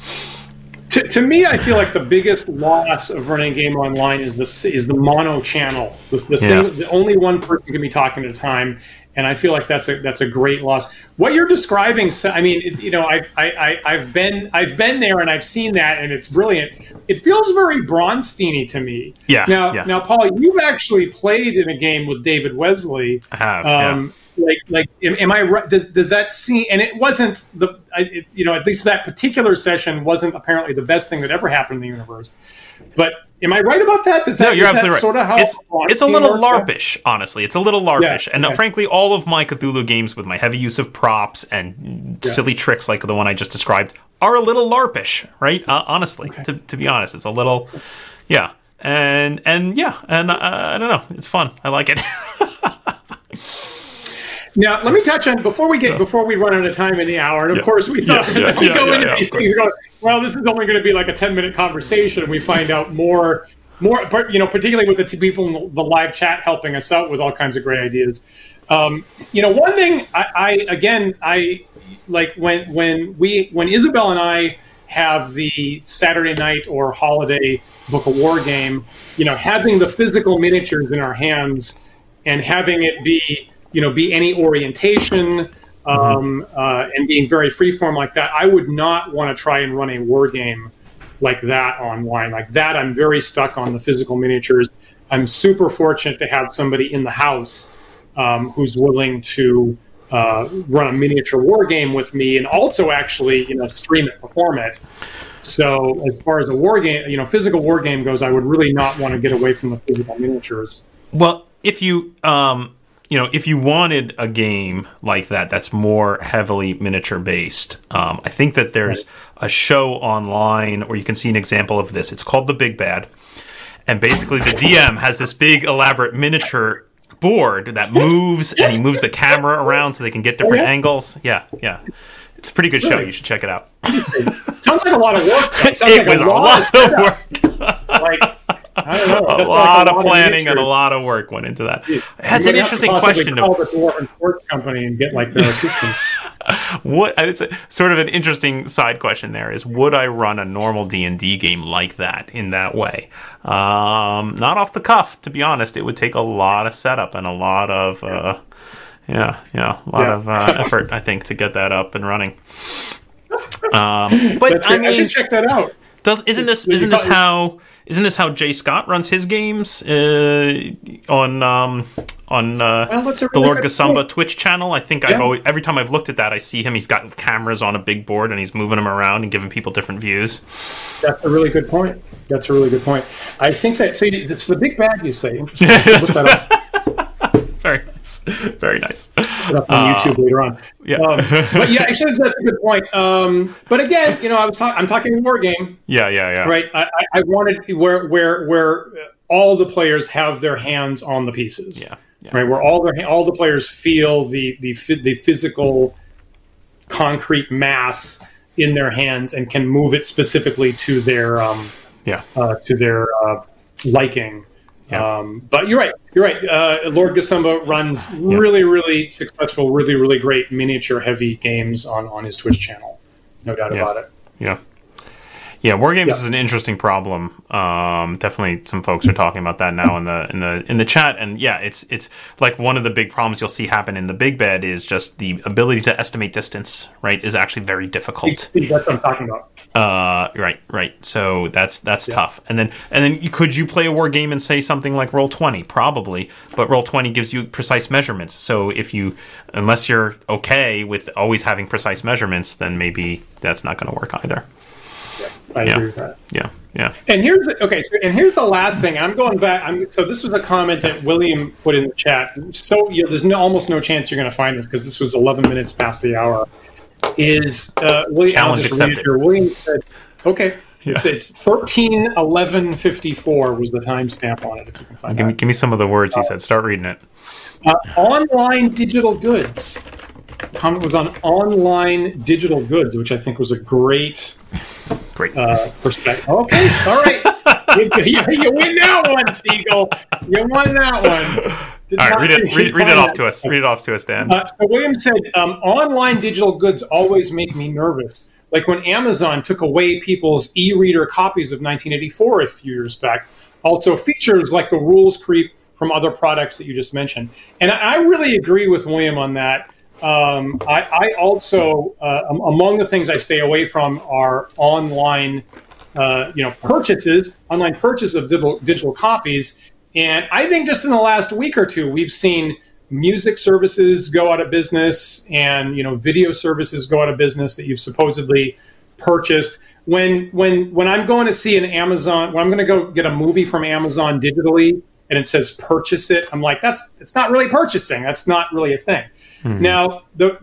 To, to me, I feel like the biggest loss of running a game online is the is the mono channel. The, the, yeah. single, the only one person can be talking at a time, and I feel like that's a that's a great loss. What you're describing, I mean, it, you know, I, I I have been I've been there and I've seen that, and it's brilliant. It feels very Braunsteiny to me. Yeah. Now, yeah. now, Paul, you've actually played in a game with David Wesley. I have. Um, yeah like like am, am I right? Does, does that seem? And it wasn't the I, it, you know at least that particular session wasn't apparently the best thing that ever happened in the universe. But am I right about that? Does that, no, you're absolutely right. Sort of how it's it's a little LARPish, honestly. It's a little LARPish, yeah, and okay. frankly, all of my Cthulhu games with my heavy use of props and yeah. silly tricks like the one I just described are a little LARPish, right? Uh, honestly, okay. to to be honest, it's a little, yeah, and and yeah, and uh, I don't know, it's fun. I like it. Now, let me touch on before we get yeah. before we run out of time in the hour. And of yeah. course, we thought yeah, we go into these things. Go, well, this is only going to be like a ten minute conversation, and we find out more, more. You know, particularly with the two people in the live chat helping us out with all kinds of great ideas. Um, you know, one thing I, I again I like when when we when Isabel and I have the Saturday night or holiday book of war game. You know, having the physical miniatures in our hands and having it be you know, be any orientation mm-hmm. um, uh, and being very freeform like that. I would not want to try and run a war game like that online. Like that, I'm very stuck on the physical miniatures. I'm super fortunate to have somebody in the house um, who's willing to uh, run a miniature war game with me and also actually, you know, stream it, perform it. So as far as a war game, you know, physical war game goes, I would really not want to get away from the physical miniatures. Well, if you um, you know, if you wanted a game like that that's more heavily miniature based, um, I think that there's a show online where you can see an example of this. It's called The Big Bad. And basically, the DM has this big, elaborate miniature board that moves, and he moves the camera around so they can get different angles. Yeah, yeah. It's a pretty good show. You should check it out. Sounds like a lot of work. It, it like was a lot, lot of work. like I don't know. a lot like a of planning and a lot of work went into that. That's an interesting question. To call the Dwarven Sports Company and get like their assistance. what? It's a, sort of an interesting side question. There is: Would I run a normal D and D game like that in that way? Um, not off the cuff, to be honest. It would take a lot of setup and a lot of. Uh, yeah, yeah, a lot yeah. of uh, effort, I think, to get that up and running. Um, but I, mean, I should check that out. Does isn't this isn't this how isn't this how Jay Scott runs his games uh, on um, on uh, well, really the Lord Gosumba Twitch channel? I think yeah. I've always, every time I've looked at that, I see him. He's got cameras on a big board and he's moving them around and giving people different views. That's a really good point. That's a really good point. I think that so it's the big bad you say. Interesting. Very nice. Very nice. Put up on uh, YouTube later on. Yeah. Um, but yeah, actually, that's a good point. Um, but again, you know, I was talking. I'm talking war game. Yeah, yeah, yeah. Right. I, I wanted where where where all the players have their hands on the pieces. Yeah. yeah. Right. Where all their all the players feel the the the physical concrete mass in their hands and can move it specifically to their um, yeah uh, to their uh, liking yeah. Um, but you're right. You're right. Uh, Lord Gosumba runs yeah. really, really successful, really, really great miniature heavy games on, on his Twitch channel. No doubt yeah. about it. Yeah. Yeah, war games yeah. is an interesting problem. Um, definitely, some folks are talking about that now in the in the in the chat, and yeah, it's it's like one of the big problems you'll see happen in the Big Bad is just the ability to estimate distance. Right, is actually very difficult. That's what I'm talking about. Uh, right, right. So that's that's yeah. tough. And then and then you, could you play a war game and say something like roll twenty? Probably, but roll twenty gives you precise measurements. So if you unless you're okay with always having precise measurements, then maybe that's not going to work either. I yeah. agree with that. Yeah, yeah. And here's okay. So, and here's the last thing. I'm going back. I'm, so this was a comment that William put in the chat. So you know, there's no, almost no chance you're going to find this because this was 11 minutes past the hour. Is uh, William? Challenge accepted. William said, "Okay, Yeah. It's, it's 13 11 54 was the timestamp on it. If you can find give, me, give me some of the words he said. Start reading it. Uh, online digital goods. Comment was on online digital goods, which I think was a great, great uh, perspective. Okay, all right, you, you, you, win that one, Siegel. You won that one. Did all right, read it. Read, read it off to us. Read it off to us, Dan. Uh, so William said, um, "Online digital goods always make me nervous." Like when Amazon took away people's e-reader copies of 1984 a few years back. Also, features like the rules creep from other products that you just mentioned. And I really agree with William on that. Um, I, I, also, uh, among the things I stay away from are online, uh, you know, purchases, online purchase of digital, digital copies. And I think just in the last week or two, we've seen music services go out of business and you know video services go out of business that you've supposedly purchased when when when i'm going to see an amazon when i'm going to go get a movie from amazon digitally and it says purchase it, I'm like, that's it's not really purchasing. That's not really a thing. Mm-hmm. Now, the,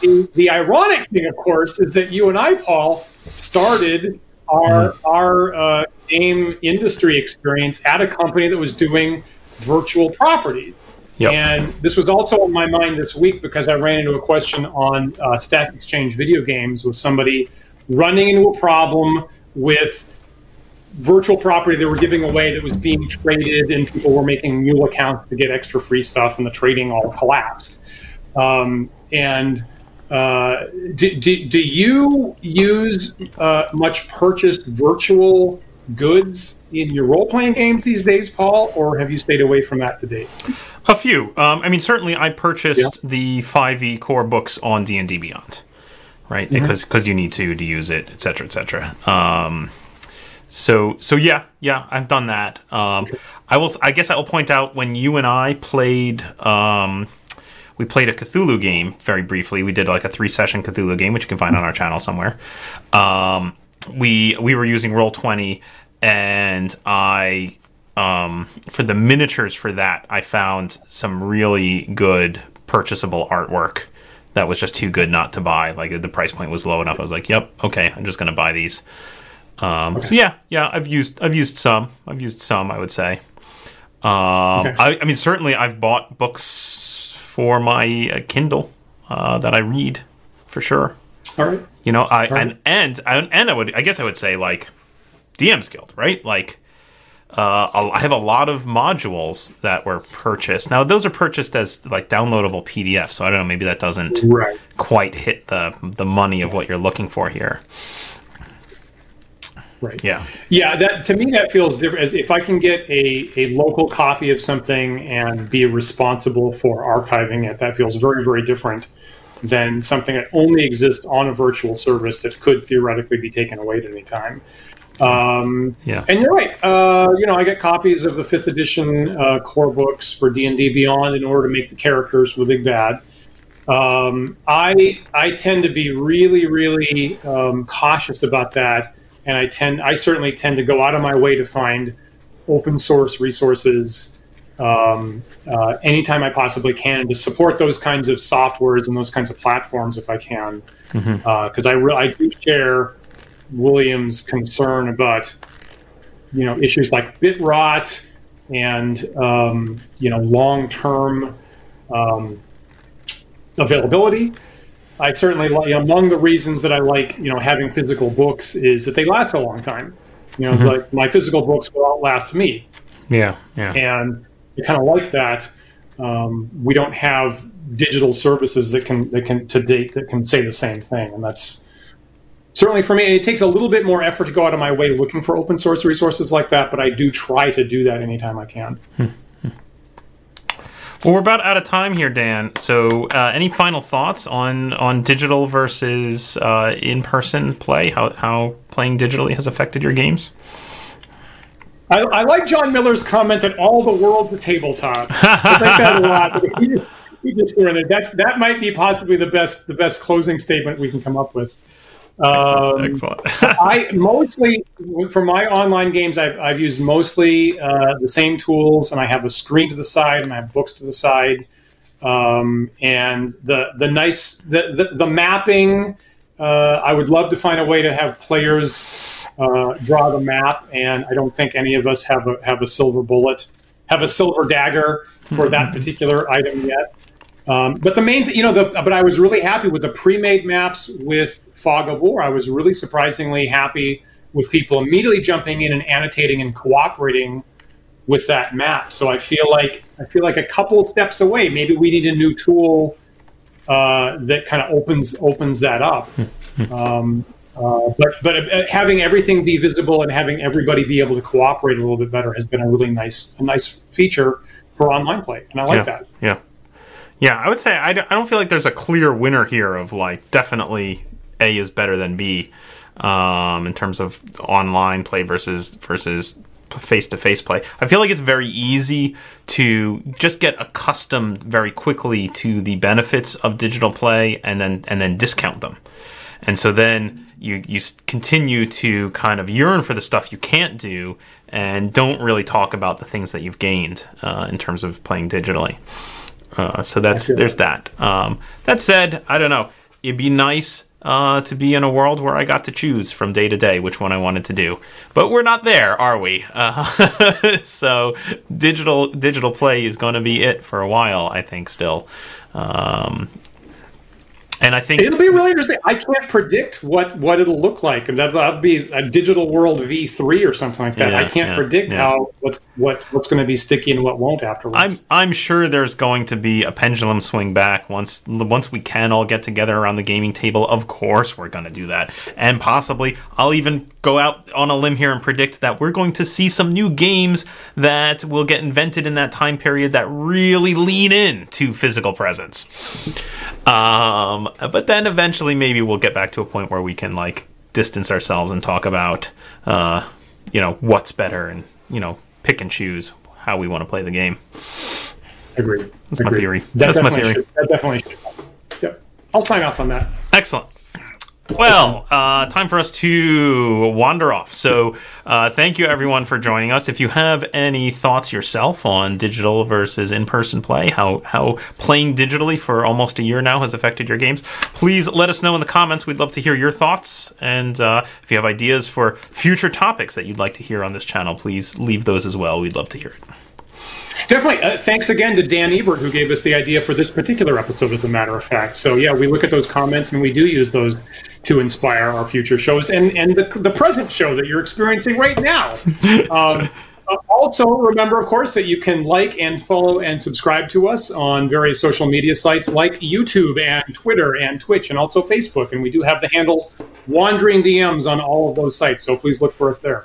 the, the ironic thing, of course, is that you and I, Paul, started our mm-hmm. our uh, game industry experience at a company that was doing virtual properties. Yep. And this was also on my mind this week because I ran into a question on uh, Stack Exchange video games with somebody running into a problem with virtual property they were giving away that was being traded and people were making mule accounts to get extra free stuff and the trading all collapsed um, and uh, do, do, do, you use uh, much purchased virtual goods in your role-playing games these days paul or have you stayed away from that to date a few um, i mean certainly i purchased yeah. the 5e core books on d&d beyond right mm-hmm. because because you need to to use it et cetera et cetera um, so so yeah yeah I've done that. Um, okay. I will I guess I will point out when you and I played. Um, we played a Cthulhu game very briefly. We did like a three session Cthulhu game, which you can find on our channel somewhere. Um, we we were using Roll Twenty, and I um, for the miniatures for that I found some really good purchasable artwork that was just too good not to buy. Like the price point was low enough. I was like, "Yep, okay, I'm just going to buy these." Um, okay. So yeah, yeah, I've used I've used some. I've used some. I would say. Um, okay. I, I, mean, certainly, I've bought books for my uh, Kindle uh, that I read for sure. All right. You know, I right. and and and I would I guess I would say like DM's Guild, right? Like. Uh, I have a lot of modules that were purchased. Now those are purchased as like downloadable PDF, so I don't know. Maybe that doesn't right. quite hit the the money of what you're looking for here. Right. Yeah. Yeah. That to me that feels different. If I can get a, a local copy of something and be responsible for archiving it, that feels very very different than something that only exists on a virtual service that could theoretically be taken away at any time. Um, yeah. And you're right. Uh, you know, I get copies of the fifth edition uh, core books for D and D Beyond in order to make the characters with Big Bad. Um, I I tend to be really really um, cautious about that and I tend, I certainly tend to go out of my way to find open source resources um, uh, anytime I possibly can to support those kinds of softwares and those kinds of platforms if I can, because mm-hmm. uh, I re- I do share William's concern about you know issues like bit rot and um, you know long term um, availability I certainly like among the reasons that I like you know having physical books is that they last a long time. You know, mm-hmm. like my physical books will outlast me. Yeah, yeah. And I kind of like that. Um, we don't have digital services that can that can to date that can say the same thing, and that's certainly for me. It takes a little bit more effort to go out of my way looking for open source resources like that, but I do try to do that anytime I can. Hmm. Well, we're about out of time here, Dan. So, uh, any final thoughts on on digital versus uh, in person play? How how playing digitally has affected your games? I, I, like John Miller's comment that all the world's a tabletop. I like that a lot. He just, he just in it. That's that might be possibly the best the best closing statement we can come up with. Um, excellent. I mostly for my online games, I've, I've used mostly uh, the same tools, and I have a screen to the side, and I have books to the side, um, and the the nice the the, the mapping. Uh, I would love to find a way to have players uh, draw the map, and I don't think any of us have a have a silver bullet, have a silver dagger for that particular item yet. Um, but the main, th- you know, the, but I was really happy with the pre-made maps with Fog of War. I was really surprisingly happy with people immediately jumping in and annotating and cooperating with that map. So I feel like I feel like a couple steps away. Maybe we need a new tool uh, that kind of opens opens that up. Um, uh, but but uh, having everything be visible and having everybody be able to cooperate a little bit better has been a really nice a nice feature for online play, and I like yeah. that. Yeah. Yeah, I would say I don't, I don't feel like there's a clear winner here of like definitely A is better than B um, in terms of online play versus versus face to face play. I feel like it's very easy to just get accustomed very quickly to the benefits of digital play and then and then discount them. And so then you you continue to kind of yearn for the stuff you can't do and don't really talk about the things that you've gained uh, in terms of playing digitally. Uh, so that's there's that. Um, that said, I don't know. It'd be nice uh, to be in a world where I got to choose from day to day which one I wanted to do, but we're not there, are we? Uh, so digital digital play is going to be it for a while, I think. Still, um, and I think it'll be really interesting. I can't predict what what it'll look like, and that'll be a digital world V three or something like that. Yeah, I can't yeah, predict yeah. how what's what what's going to be sticky and what won't afterwards. I'm I'm sure there's going to be a pendulum swing back once once we can all get together around the gaming table. Of course, we're going to do that, and possibly I'll even go out on a limb here and predict that we're going to see some new games that will get invented in that time period that really lean in to physical presence. Um, but then eventually, maybe we'll get back to a point where we can like distance ourselves and talk about, uh, you know, what's better and you know, pick and choose how we want to play the game. Agreed. That's Agreed. my theory. That That's my theory. Should, that definitely should. Yep. I'll sign off on that. Excellent. Well, uh, time for us to wander off. So, uh, thank you everyone for joining us. If you have any thoughts yourself on digital versus in-person play, how how playing digitally for almost a year now has affected your games, please let us know in the comments. We'd love to hear your thoughts, and uh, if you have ideas for future topics that you'd like to hear on this channel, please leave those as well. We'd love to hear it. Definitely. Uh, thanks again to Dan Ebert, who gave us the idea for this particular episode, as a matter of fact. So, yeah, we look at those comments and we do use those to inspire our future shows and, and the, the present show that you're experiencing right now. Um, uh, also, remember, of course, that you can like and follow and subscribe to us on various social media sites like YouTube and Twitter and Twitch and also Facebook. And we do have the handle Wandering DMs on all of those sites. So please look for us there.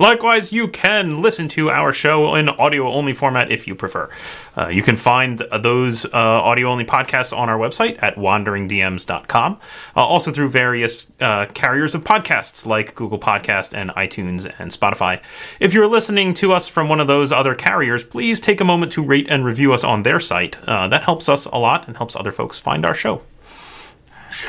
Likewise, you can listen to our show in audio only format if you prefer. Uh, you can find those uh, audio only podcasts on our website at wanderingdms.com, uh, also through various uh, carriers of podcasts like Google Podcast and iTunes and Spotify. If you're listening to us from one of those other carriers, please take a moment to rate and review us on their site. Uh, that helps us a lot and helps other folks find our show.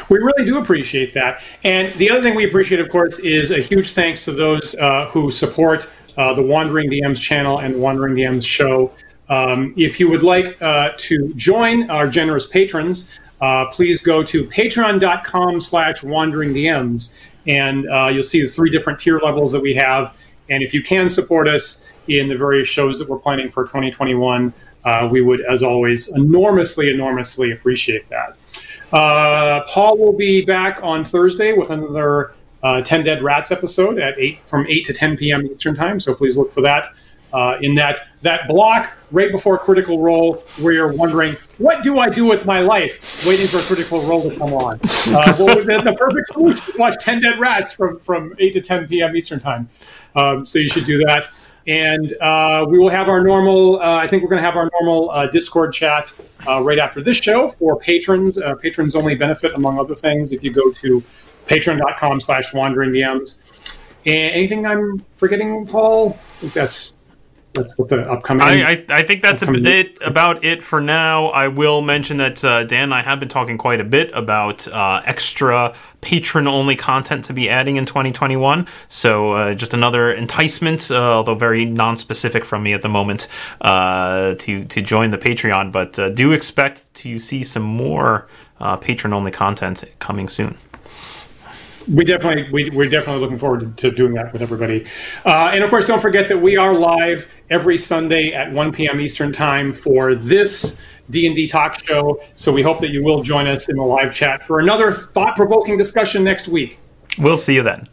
We really do appreciate that. And the other thing we appreciate, of course, is a huge thanks to those uh, who support uh, the Wandering DMs channel and Wandering DMs show. Um, if you would like uh, to join our generous patrons, uh, please go to patreon.com slash wandering DMs and uh, you'll see the three different tier levels that we have. And if you can support us in the various shows that we're planning for 2021, uh, we would, as always, enormously, enormously appreciate that. Uh, Paul will be back on Thursday with another uh, 10 Dead Rats episode at 8 from 8 to 10 p.m. Eastern Time. So please look for that. Uh, in that that block right before Critical Role, where you're wondering what do I do with my life, waiting for Critical Role to come on. Uh, well, the, the, perfect solution: watch Ten Dead Rats from from eight to ten p.m. Eastern Time. Um, so you should do that. And uh, we will have our normal, uh, I think we're going to have our normal uh, Discord chat uh, right after this show for patrons. Uh, patrons only benefit, among other things, if you go to patreon.com slash wandering DMs. And anything I'm forgetting, Paul? That's that's what the upcoming. I, I, I think that's it about it for now. I will mention that uh, Dan and I have been talking quite a bit about uh, extra patron only content to be adding in 2021. So uh, just another enticement, uh, although very non-specific from me at the moment, uh, to to join the Patreon. But uh, do expect to see some more patron only content coming soon. we definitely we, we're definitely looking forward to, to doing that with everybody uh, and of course don't forget that we are live every sunday at 1 p.m eastern time for this d&d talk show. So we hope that you will join us in the live chat for another thought-provoking discussion next week. We'll see you then